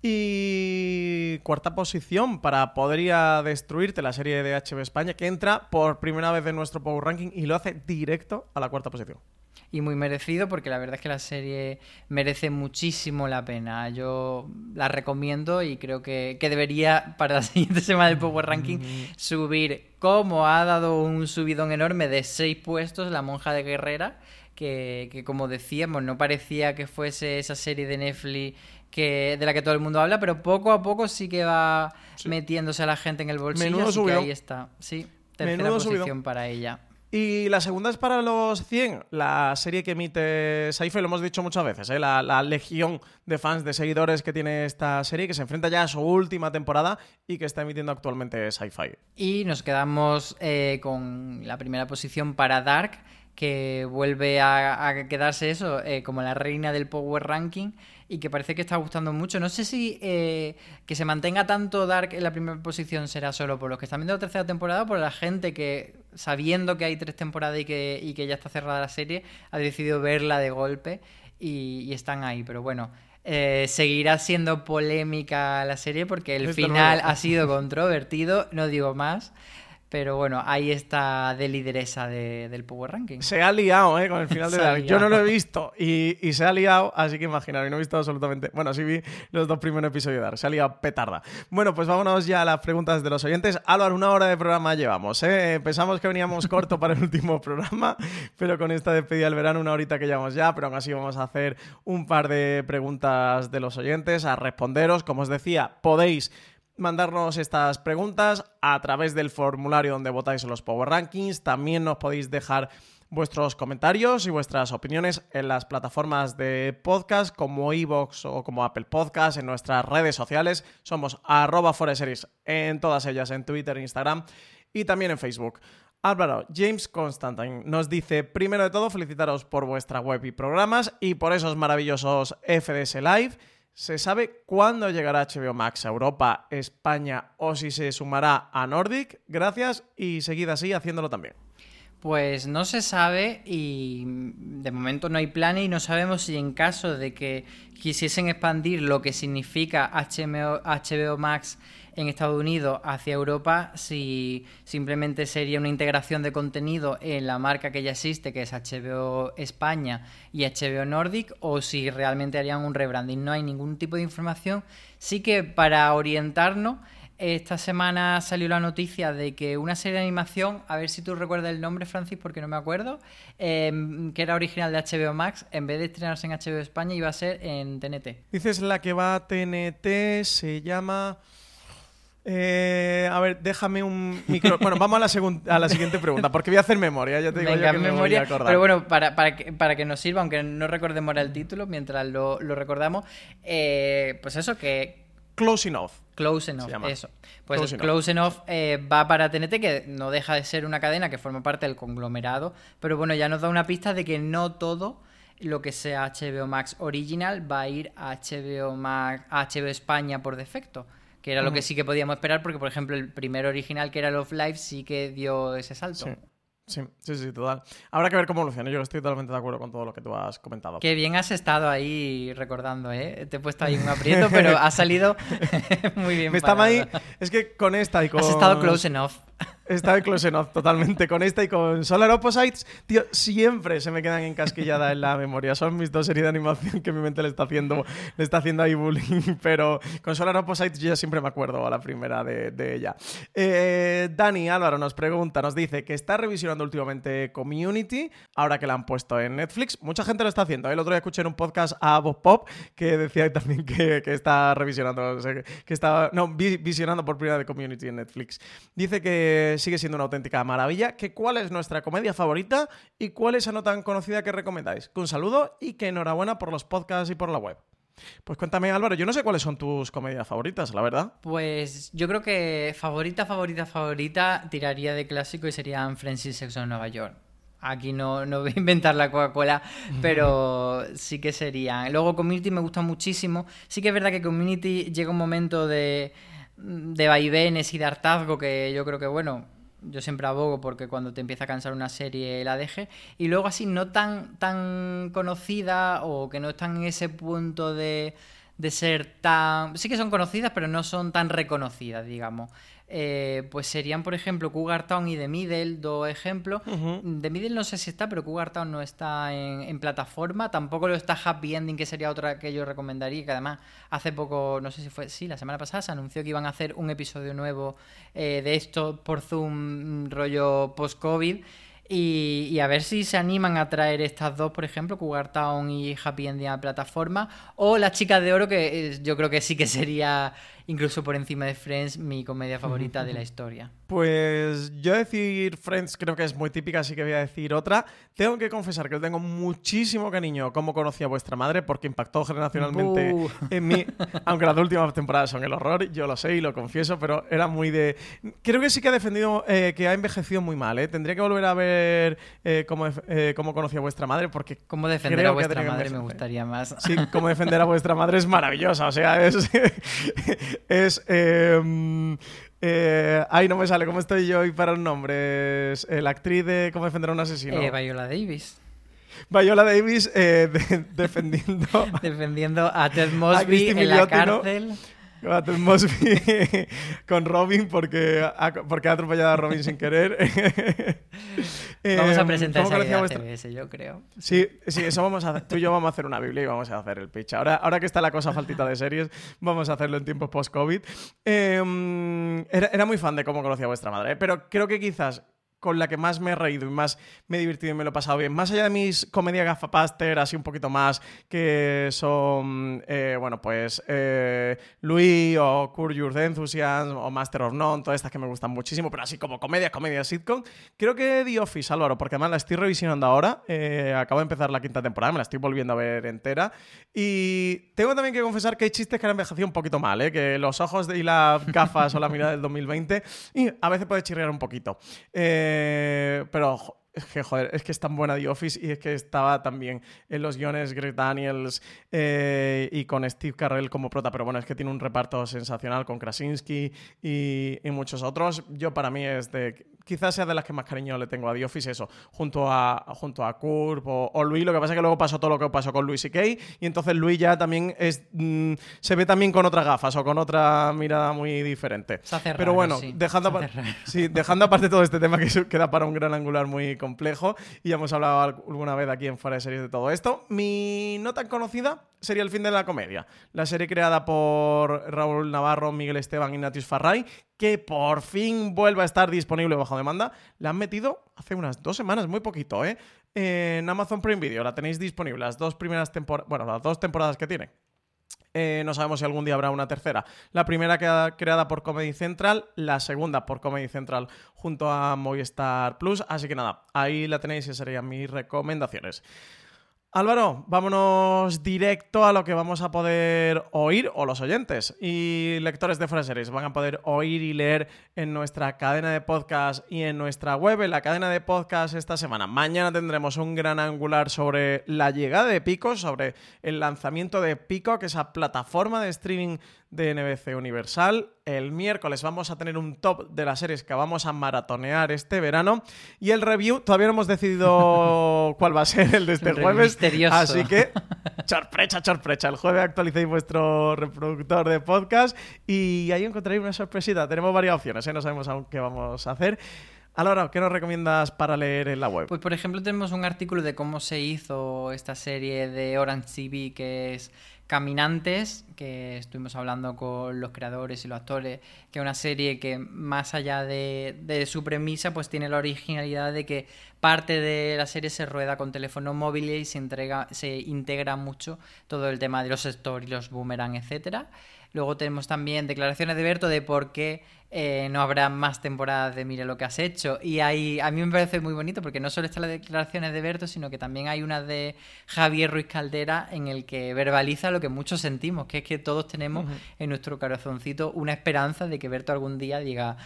Y cuarta posición para Podría Destruirte, la serie de HBO España, que entra por primera vez en nuestro Power Ranking y lo hace directo a la cuarta posición y muy merecido porque la verdad es que la serie merece muchísimo la pena. Yo la recomiendo y creo que, debería para la siguiente semana del Power Ranking subir, como ha dado un subidón enorme de seis puestos, La Monja de Guerrera, que, como decíamos, no parecía que fuese esa serie de Netflix que, de la que todo el mundo habla, pero poco a poco sí que va metiéndose a la gente en el bolsillo. así que ahí está. Sí, tercera posición para ella. Y la segunda es para los 100, la serie que emite Sci-Fi, lo hemos dicho muchas veces, ¿eh? la, legión de fans, de seguidores que tiene esta serie, que se enfrenta ya a su última temporada y que está emitiendo actualmente Sci-Fi. Y nos quedamos eh, con la primera posición para Dark, que vuelve a, quedarse eso eh, como la reina del Power Ranking y que parece que está gustando mucho. No sé si eh, que se mantenga tanto Dark en la primera posición será solo por los que están viendo la tercera temporada o por la gente que, sabiendo que hay tres temporadas y que, y que ya está cerrada la serie, ha decidido verla de golpe y, están ahí. Pero bueno, eh, seguirá siendo polémica la serie porque el final ha sido controvertido, no digo más. Pero bueno, ahí está de lideresa del Power Ranking. Se ha liado, ¿eh? Con el final de Dark. Yo no lo he visto y, se ha liado, así que imaginaros, no he visto absolutamente. Bueno, sí vi los dos primeros episodios de Dark. Se ha liado petarda. Bueno, pues vámonos ya a las preguntas de los oyentes. Álvaro, una hora de programa llevamos, ¿eh? Pensamos que veníamos corto para el último programa, pero con esta despedida del verano, una horita que llevamos ya, pero aún así vamos a hacer un par de preguntas de los oyentes a responderos. Como os decía, podéis mandarnos estas preguntas a través del formulario donde votáis en los Power Rankings. También nos podéis dejar vuestros comentarios y vuestras opiniones en las plataformas de podcast como Evox o como Apple Podcast, en nuestras redes sociales. Somos arroba foreseries en todas ellas, en Twitter, Instagram y también en Facebook. Álvaro, James Constantine nos dice, primero de todo, felicitaros por vuestra web y programas y por esos maravillosos FDS Live. ¿Se sabe cuándo llegará HBO Max a Europa, España o si se sumará a Nordic? Gracias y seguid así haciéndolo también. Pues no se sabe y de momento no hay planes y no sabemos si en caso de que quisiesen expandir lo que significa HBO, Max en Estados Unidos hacia Europa, si simplemente sería una integración de contenido en la marca que ya existe, que es HBO España y HBO Nordic, o si realmente harían un rebranding. No hay ningún tipo de información. Sí que para orientarnos esta semana salió la noticia de que una serie de animación, a ver si tú recuerdas el nombre, Francis, porque no me acuerdo, em, que era original de HBO Max, en vez de estrenarse en HBO España, iba a ser en TNT. Dices la que va a TNT, se llama... Eh, a ver, déjame un micro. Bueno, vamos a la, a la siguiente pregunta, porque voy a hacer memoria. Ya te digo yo que memoria, me voy a acordar. Pero bueno, para, para, que, para que nos sirva, aunque no recordemos el título mientras lo, lo recordamos, eh, pues eso, que, Close Enough. Close Enough, eso. Pues Close, Enough, eh, va para TNT, que no deja de ser una cadena que forma parte del conglomerado, pero bueno, ya nos da una pista de que no todo lo que sea HBO Max Original va a ir a HBO, Max, HBO España por defecto, que era lo que sí que podíamos esperar, porque por ejemplo el primer original, que era Love Live, sí que dio ese salto. Sí, sí, sí, total. Habrá que ver cómo evoluciona. Yo estoy totalmente de acuerdo con todo lo que tú has comentado. Qué bien has estado ahí recordando, ¿eh? Te he puesto ahí un aprieto, pero ha salido muy bien. Me estaba ahí. Es que con esta y con. Has estado close enough. Estaba close enough totalmente con esta y con Solar Opposites. Tío, siempre se me quedan encasquilladas en la memoria. Son mis dos series de animación que mi mente le está haciendo, le está haciendo ahí bullying. Pero con Solar Opposites yo ya siempre me acuerdo a la primera de, ella. Eh, Dani Álvaro nos pregunta, nos dice que está revisionando últimamente Community, ahora que la han puesto en Netflix. Mucha gente lo está haciendo. El otro día escuché en un podcast a Bob Pop que decía también que, está revisionando, que, está, no, visionando por primera de Community en Netflix. Dice que sigue siendo una auténtica maravilla. Que ¿Cuál es nuestra comedia favorita y cuál es esa no tan conocida que recomendáis? un saludo y que enhorabuena por los podcasts y por la web. Pues cuéntame, Álvaro, yo no sé cuáles son tus comedias favoritas, la verdad. Pues yo creo que favorita, favorita, favorita tiraría de clásico y serían Friends y Sexo en Nueva York. Aquí no, no voy a inventar la Coca-Cola, pero sí que serían. Luego Community me gusta muchísimo. Sí que es verdad que Community llega un momento de de vaivenes y de hartazgo que yo creo que, bueno, yo siempre abogo porque cuando te empieza a cansar una serie la deje. Y luego así no tan, tan conocida o que no están en ese punto de, de ser tan... Sí que son conocidas, pero no son tan reconocidas, digamos. Eh, pues serían, por ejemplo, Cougar Town y The Middle, dos ejemplos. The Middle no sé si está, pero Cougar Town no está en, plataforma. Tampoco lo está Happy Ending, que sería otra que yo recomendaría. Que además, hace poco, no sé si fue, sí, la semana pasada se anunció que iban a hacer un episodio nuevo eh, de esto por Zoom, rollo post-COVID. Y, a ver si se animan a traer estas dos, por ejemplo, Cougar Town y Happy Ending a plataforma. O Las Chicas de Oro, que yo creo que sí que sería incluso por encima de Friends, mi comedia favorita de la historia. Pues yo decir Friends creo que es muy típica, así que voy a decir otra. Tengo que confesar que tengo muchísimo cariño como conocía vuestra madre, porque impactó generacionalmente en mí, aunque las últimas temporadas son el horror, yo lo sé y lo confieso, pero era muy de... Creo que sí que ha defendido, eh, que ha envejecido muy mal, ¿eh? Tendría que volver a ver eh, cómo, eh, cómo conocía vuestra madre, porque... Cómo defender a vuestra madre me gustaría más. Sí, cómo defender a vuestra madre es maravillosa, o sea, es... es... Em, eh, ay, no me sale. ¿Cómo estoy yo hoy para los nombres? La actriz de Cómo defender a un asesino. Eh, Viola Davis. Viola Davis eh, defendiendo... defendiendo a Ted Mosby en la cárcel. con Robin porque ha, porque ha atropellado a Robin sin querer. vamos a em, presentar esa idea CBS, yo creo. Sí, sí, eso vamos a hacer. Tú y yo vamos a hacer una Biblia y vamos a hacer el pitch. Ahora, ahora que está la cosa faltita de series, vamos a hacerlo en tiempos post-COVID. Em, era, era, muy fan de cómo conocía a vuestra madre, ¿eh? pero creo que quizás con la que más me he reído y más me he divertido y me lo he pasado bien. Más allá de mis comedias gafapaster, así un poquito más, que son, eh, bueno, pues eh, Louis o Curve Your Enthusiasm o Master of None, todas estas que me gustan muchísimo, pero así como comedia, comedia sitcom. Creo que The Office, Álvaro, porque además la estoy revisionando ahora. Eh, acabo de empezar la quinta temporada, me la estoy volviendo a ver entera. Y tengo también que confesar que hay chistes que han envejecido un poquito mal, que los ojos y las gafas o la mirada del 2020 y a veces puede chirriar un poquito. Eh, pero es que, joder, es que es tan buena The Office y es que estaba también en los guiones Greg Daniels eh, y con Steve Carrell como prota, pero bueno, es que tiene un reparto sensacional con Krasinski y, y muchos otros. Yo para mí es de quizás sea de las que más cariño le tengo a The Office, eso, junto a, junto a Kurt o, Luis. Lo que pasa es que luego pasó todo lo que pasó con Luis y Kay, y entonces Luis ya también es, mm, se ve también con otras gafas o con otra mirada muy diferente. Pero bueno, dejando, sí, dejando aparte todo este tema que queda para un gran angular muy complejo, y hemos hablado alguna vez aquí en Fuera de Series de todo esto, mi no tan conocida sería El fin de la comedia, la serie creada por Raúl Navarro, Miguel Esteban y Natius Farray, que por fin vuelve a estar disponible bajo demanda. La han metido hace unas dos semanas, muy poquito, ¿eh? En Amazon Prime Video la tenéis disponible, las dos primeras temporadas, bueno, las dos temporadas que tiene. Eh, no sabemos si algún día habrá una tercera. La primera queda creada por Comedy Central, la segunda por Comedy Central junto a Movistar Plus. Así que nada, ahí la tenéis y serían mis recomendaciones. Álvaro, vámonos directo a lo que vamos a poder oír, o los oyentes y lectores de Fuera Series van a poder oír y leer en nuestra cadena de podcast y en nuestra web, en la cadena de podcast esta semana. Mañana tendremos un gran angular sobre la llegada de Pico, sobre el lanzamiento de Pico, que es esa plataforma de streaming de NBC Universal. El miércoles vamos a tener un top de las series que vamos a maratonear este verano. Y el review, todavía no hemos decidido cuál va a ser el de este jueves. Así que, sorpresa, sorpresa. El jueves actualicéis vuestro reproductor de podcast y ahí encontraréis una sorpresita. Tenemos varias opciones, ¿eh? no sabemos aún qué vamos a hacer. Alora, ¿qué nos recomiendas para leer en la web? Pues por ejemplo tenemos un artículo de cómo se hizo esta serie de Orange TV que es Caminantes, que estuvimos hablando con los creadores y los actores, que es una serie que más allá de, su premisa, pues tiene la originalidad de que parte de la serie se rueda con teléfono móvil y se, entrega, se integra mucho todo el tema de los stories, los boomerang, etcétera. Luego tenemos también declaraciones de Berto de por qué eh, no habrá más temporadas de Mire lo que has hecho. Y hay, a mí me parece muy bonito porque no solo están las declaraciones de Berto, sino que también hay una de Javier Ruiz Caldera en el que verbaliza lo que muchos sentimos, que es que todos tenemos en nuestro corazoncito una esperanza de que Berto algún día diga,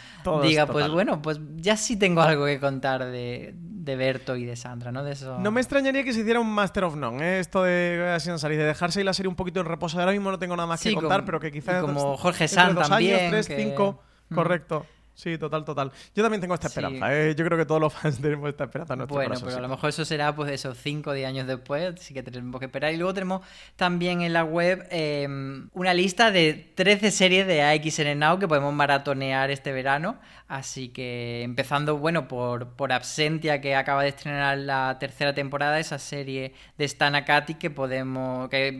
diga pues bueno, pues ya sí tengo algo que contar de, de Berto y de Sandra, ¿no? De eso... No me extrañaría que se hiciera un Master of None, ¿eh? esto de salir, de dejarse ir la serie un poquito en reposo. Ahora mismo no tengo nada más que contar, pero que quizás... Como Jorge Sanz también. Años, tres, cinco Correcto. Sí, total, total. Yo también tengo esta esperanza. ¿eh? Yo creo que todos los fans tenemos esta esperanza. En bueno, pero a lo mejor eso será pues esos 5 o 10 años después, así que tenemos que esperar. Y luego tenemos también en la web em, una lista de 13 series de AXN Now que podemos maratonear este verano. Así que empezando, bueno, por, por Absentia, que acaba de estrenar la tercera temporada, esa serie de Stan Akati que podemos... que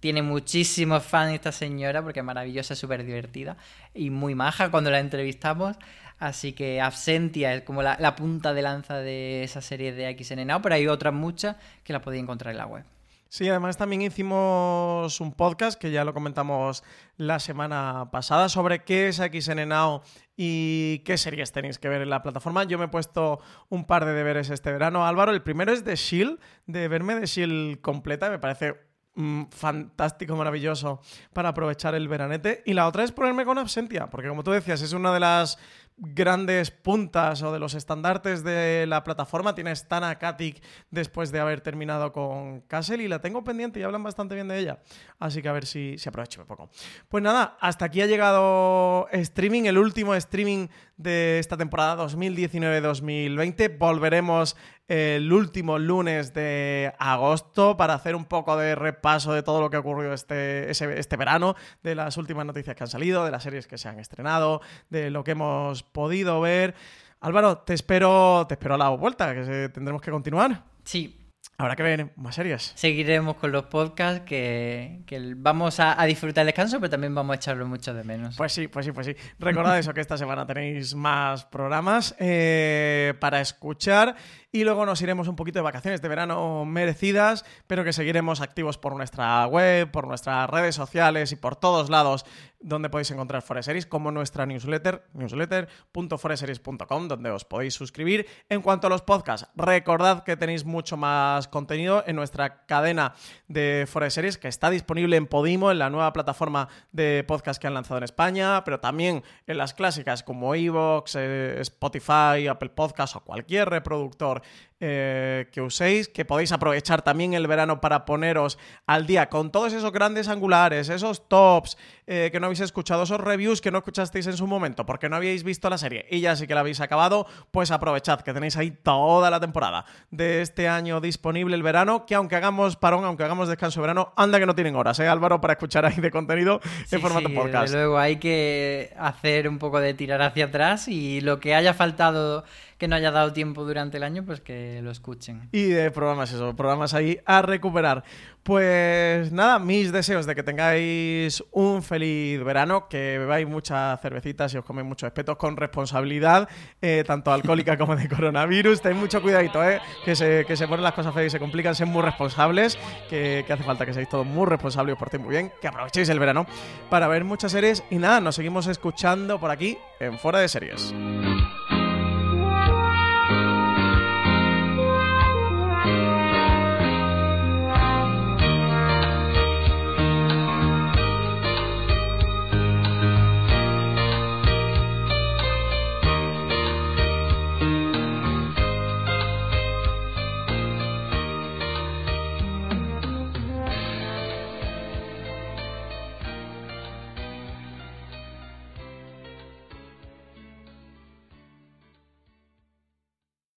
tiene muchísimos fans esta señora porque es maravillosa, súper divertida y muy maja cuando la entrevistamos. Así que Absentia es como la, punta de lanza de esa serie de XN Now, pero hay otras muchas que la podéis encontrar en la web. Sí, además también hicimos un podcast que ya lo comentamos la semana pasada sobre qué es XN Now y qué series tenéis que ver en la plataforma. Yo me he puesto un par de deberes este verano. Álvaro, el primero es de Shield, de verme de Shield completa, me parece Mm, fantástico, maravilloso para aprovechar el veranete. Y la otra es ponerme con Absentia, porque como tú decías, es una de las grandes puntas o de los estandartes de la plataforma. Tiene Stana Katic después de haber terminado con Castle y la tengo pendiente y hablan bastante bien de ella. Así que a ver si, si aprovecho un poco. Pues nada, hasta aquí ha llegado streaming, el último streaming de esta temporada 2019-2020. Volveremos el último lunes de agosto para hacer un poco de repaso de todo lo que ha ocurrido este, este verano, de las últimas noticias que han salido, de las series que se han estrenado, de lo que hemos podido ver. Álvaro, te espero, te espero a la vuelta, que tendremos que continuar. Sí, Habrá que ver más series. Seguiremos con los podcasts que, vamos a, disfrutar el descanso, pero también vamos a echarlo mucho de menos. Pues sí, pues sí, pues sí. Recordad eso, que esta semana tenéis más programas eh, para escuchar y luego nos iremos un poquito de vacaciones de verano merecidas, pero que seguiremos activos por nuestra web, por nuestras redes sociales y por todos lados donde podéis encontrar Foreseries, como nuestra newsletter, newsletter.foreseries.com, donde os podéis suscribir. En cuanto a los podcasts, recordad que tenéis mucho más contenido en nuestra cadena de Fuera de Series, que está disponible en Podimo, en la nueva plataforma de podcast que han lanzado en España, pero también en las clásicas como Evox, eh, Spotify, Apple Podcasts o cualquier reproductor eh, que uséis, que podéis aprovechar también el verano para poneros al día con todos esos grandes angulares, esos tops eh, que no habéis escuchado, esos reviews que no escuchasteis en su momento porque no habíais visto la serie y ya sí que la habéis acabado, pues aprovechad que tenéis ahí toda la temporada de este año disponible el verano, que aunque hagamos parón, aunque hagamos descanso de verano, anda que no tienen horas, ¿eh, Álvaro? Para escuchar ahí de contenido en formato podcast. luego hay que hacer un poco de tirar hacia atrás y lo que haya faltado que no haya dado tiempo durante el año, pues que lo escuchen. Y de programas, eso, programas ahí a recuperar. Pues nada, mis deseos de que tengáis un feliz verano, que bebáis muchas cervecitas y os coméis muchos espetos con responsabilidad, eh, tanto alcohólica como de coronavirus. Tenéis mucho cuidadito, eh, que, se, que se ponen las cosas feas y se complican, ser muy responsables, que, que hace falta que seáis todos muy responsables y os portéis muy bien, que aprovechéis el verano para ver muchas series. Y nada, nos seguimos escuchando por aquí en Fuera de Series.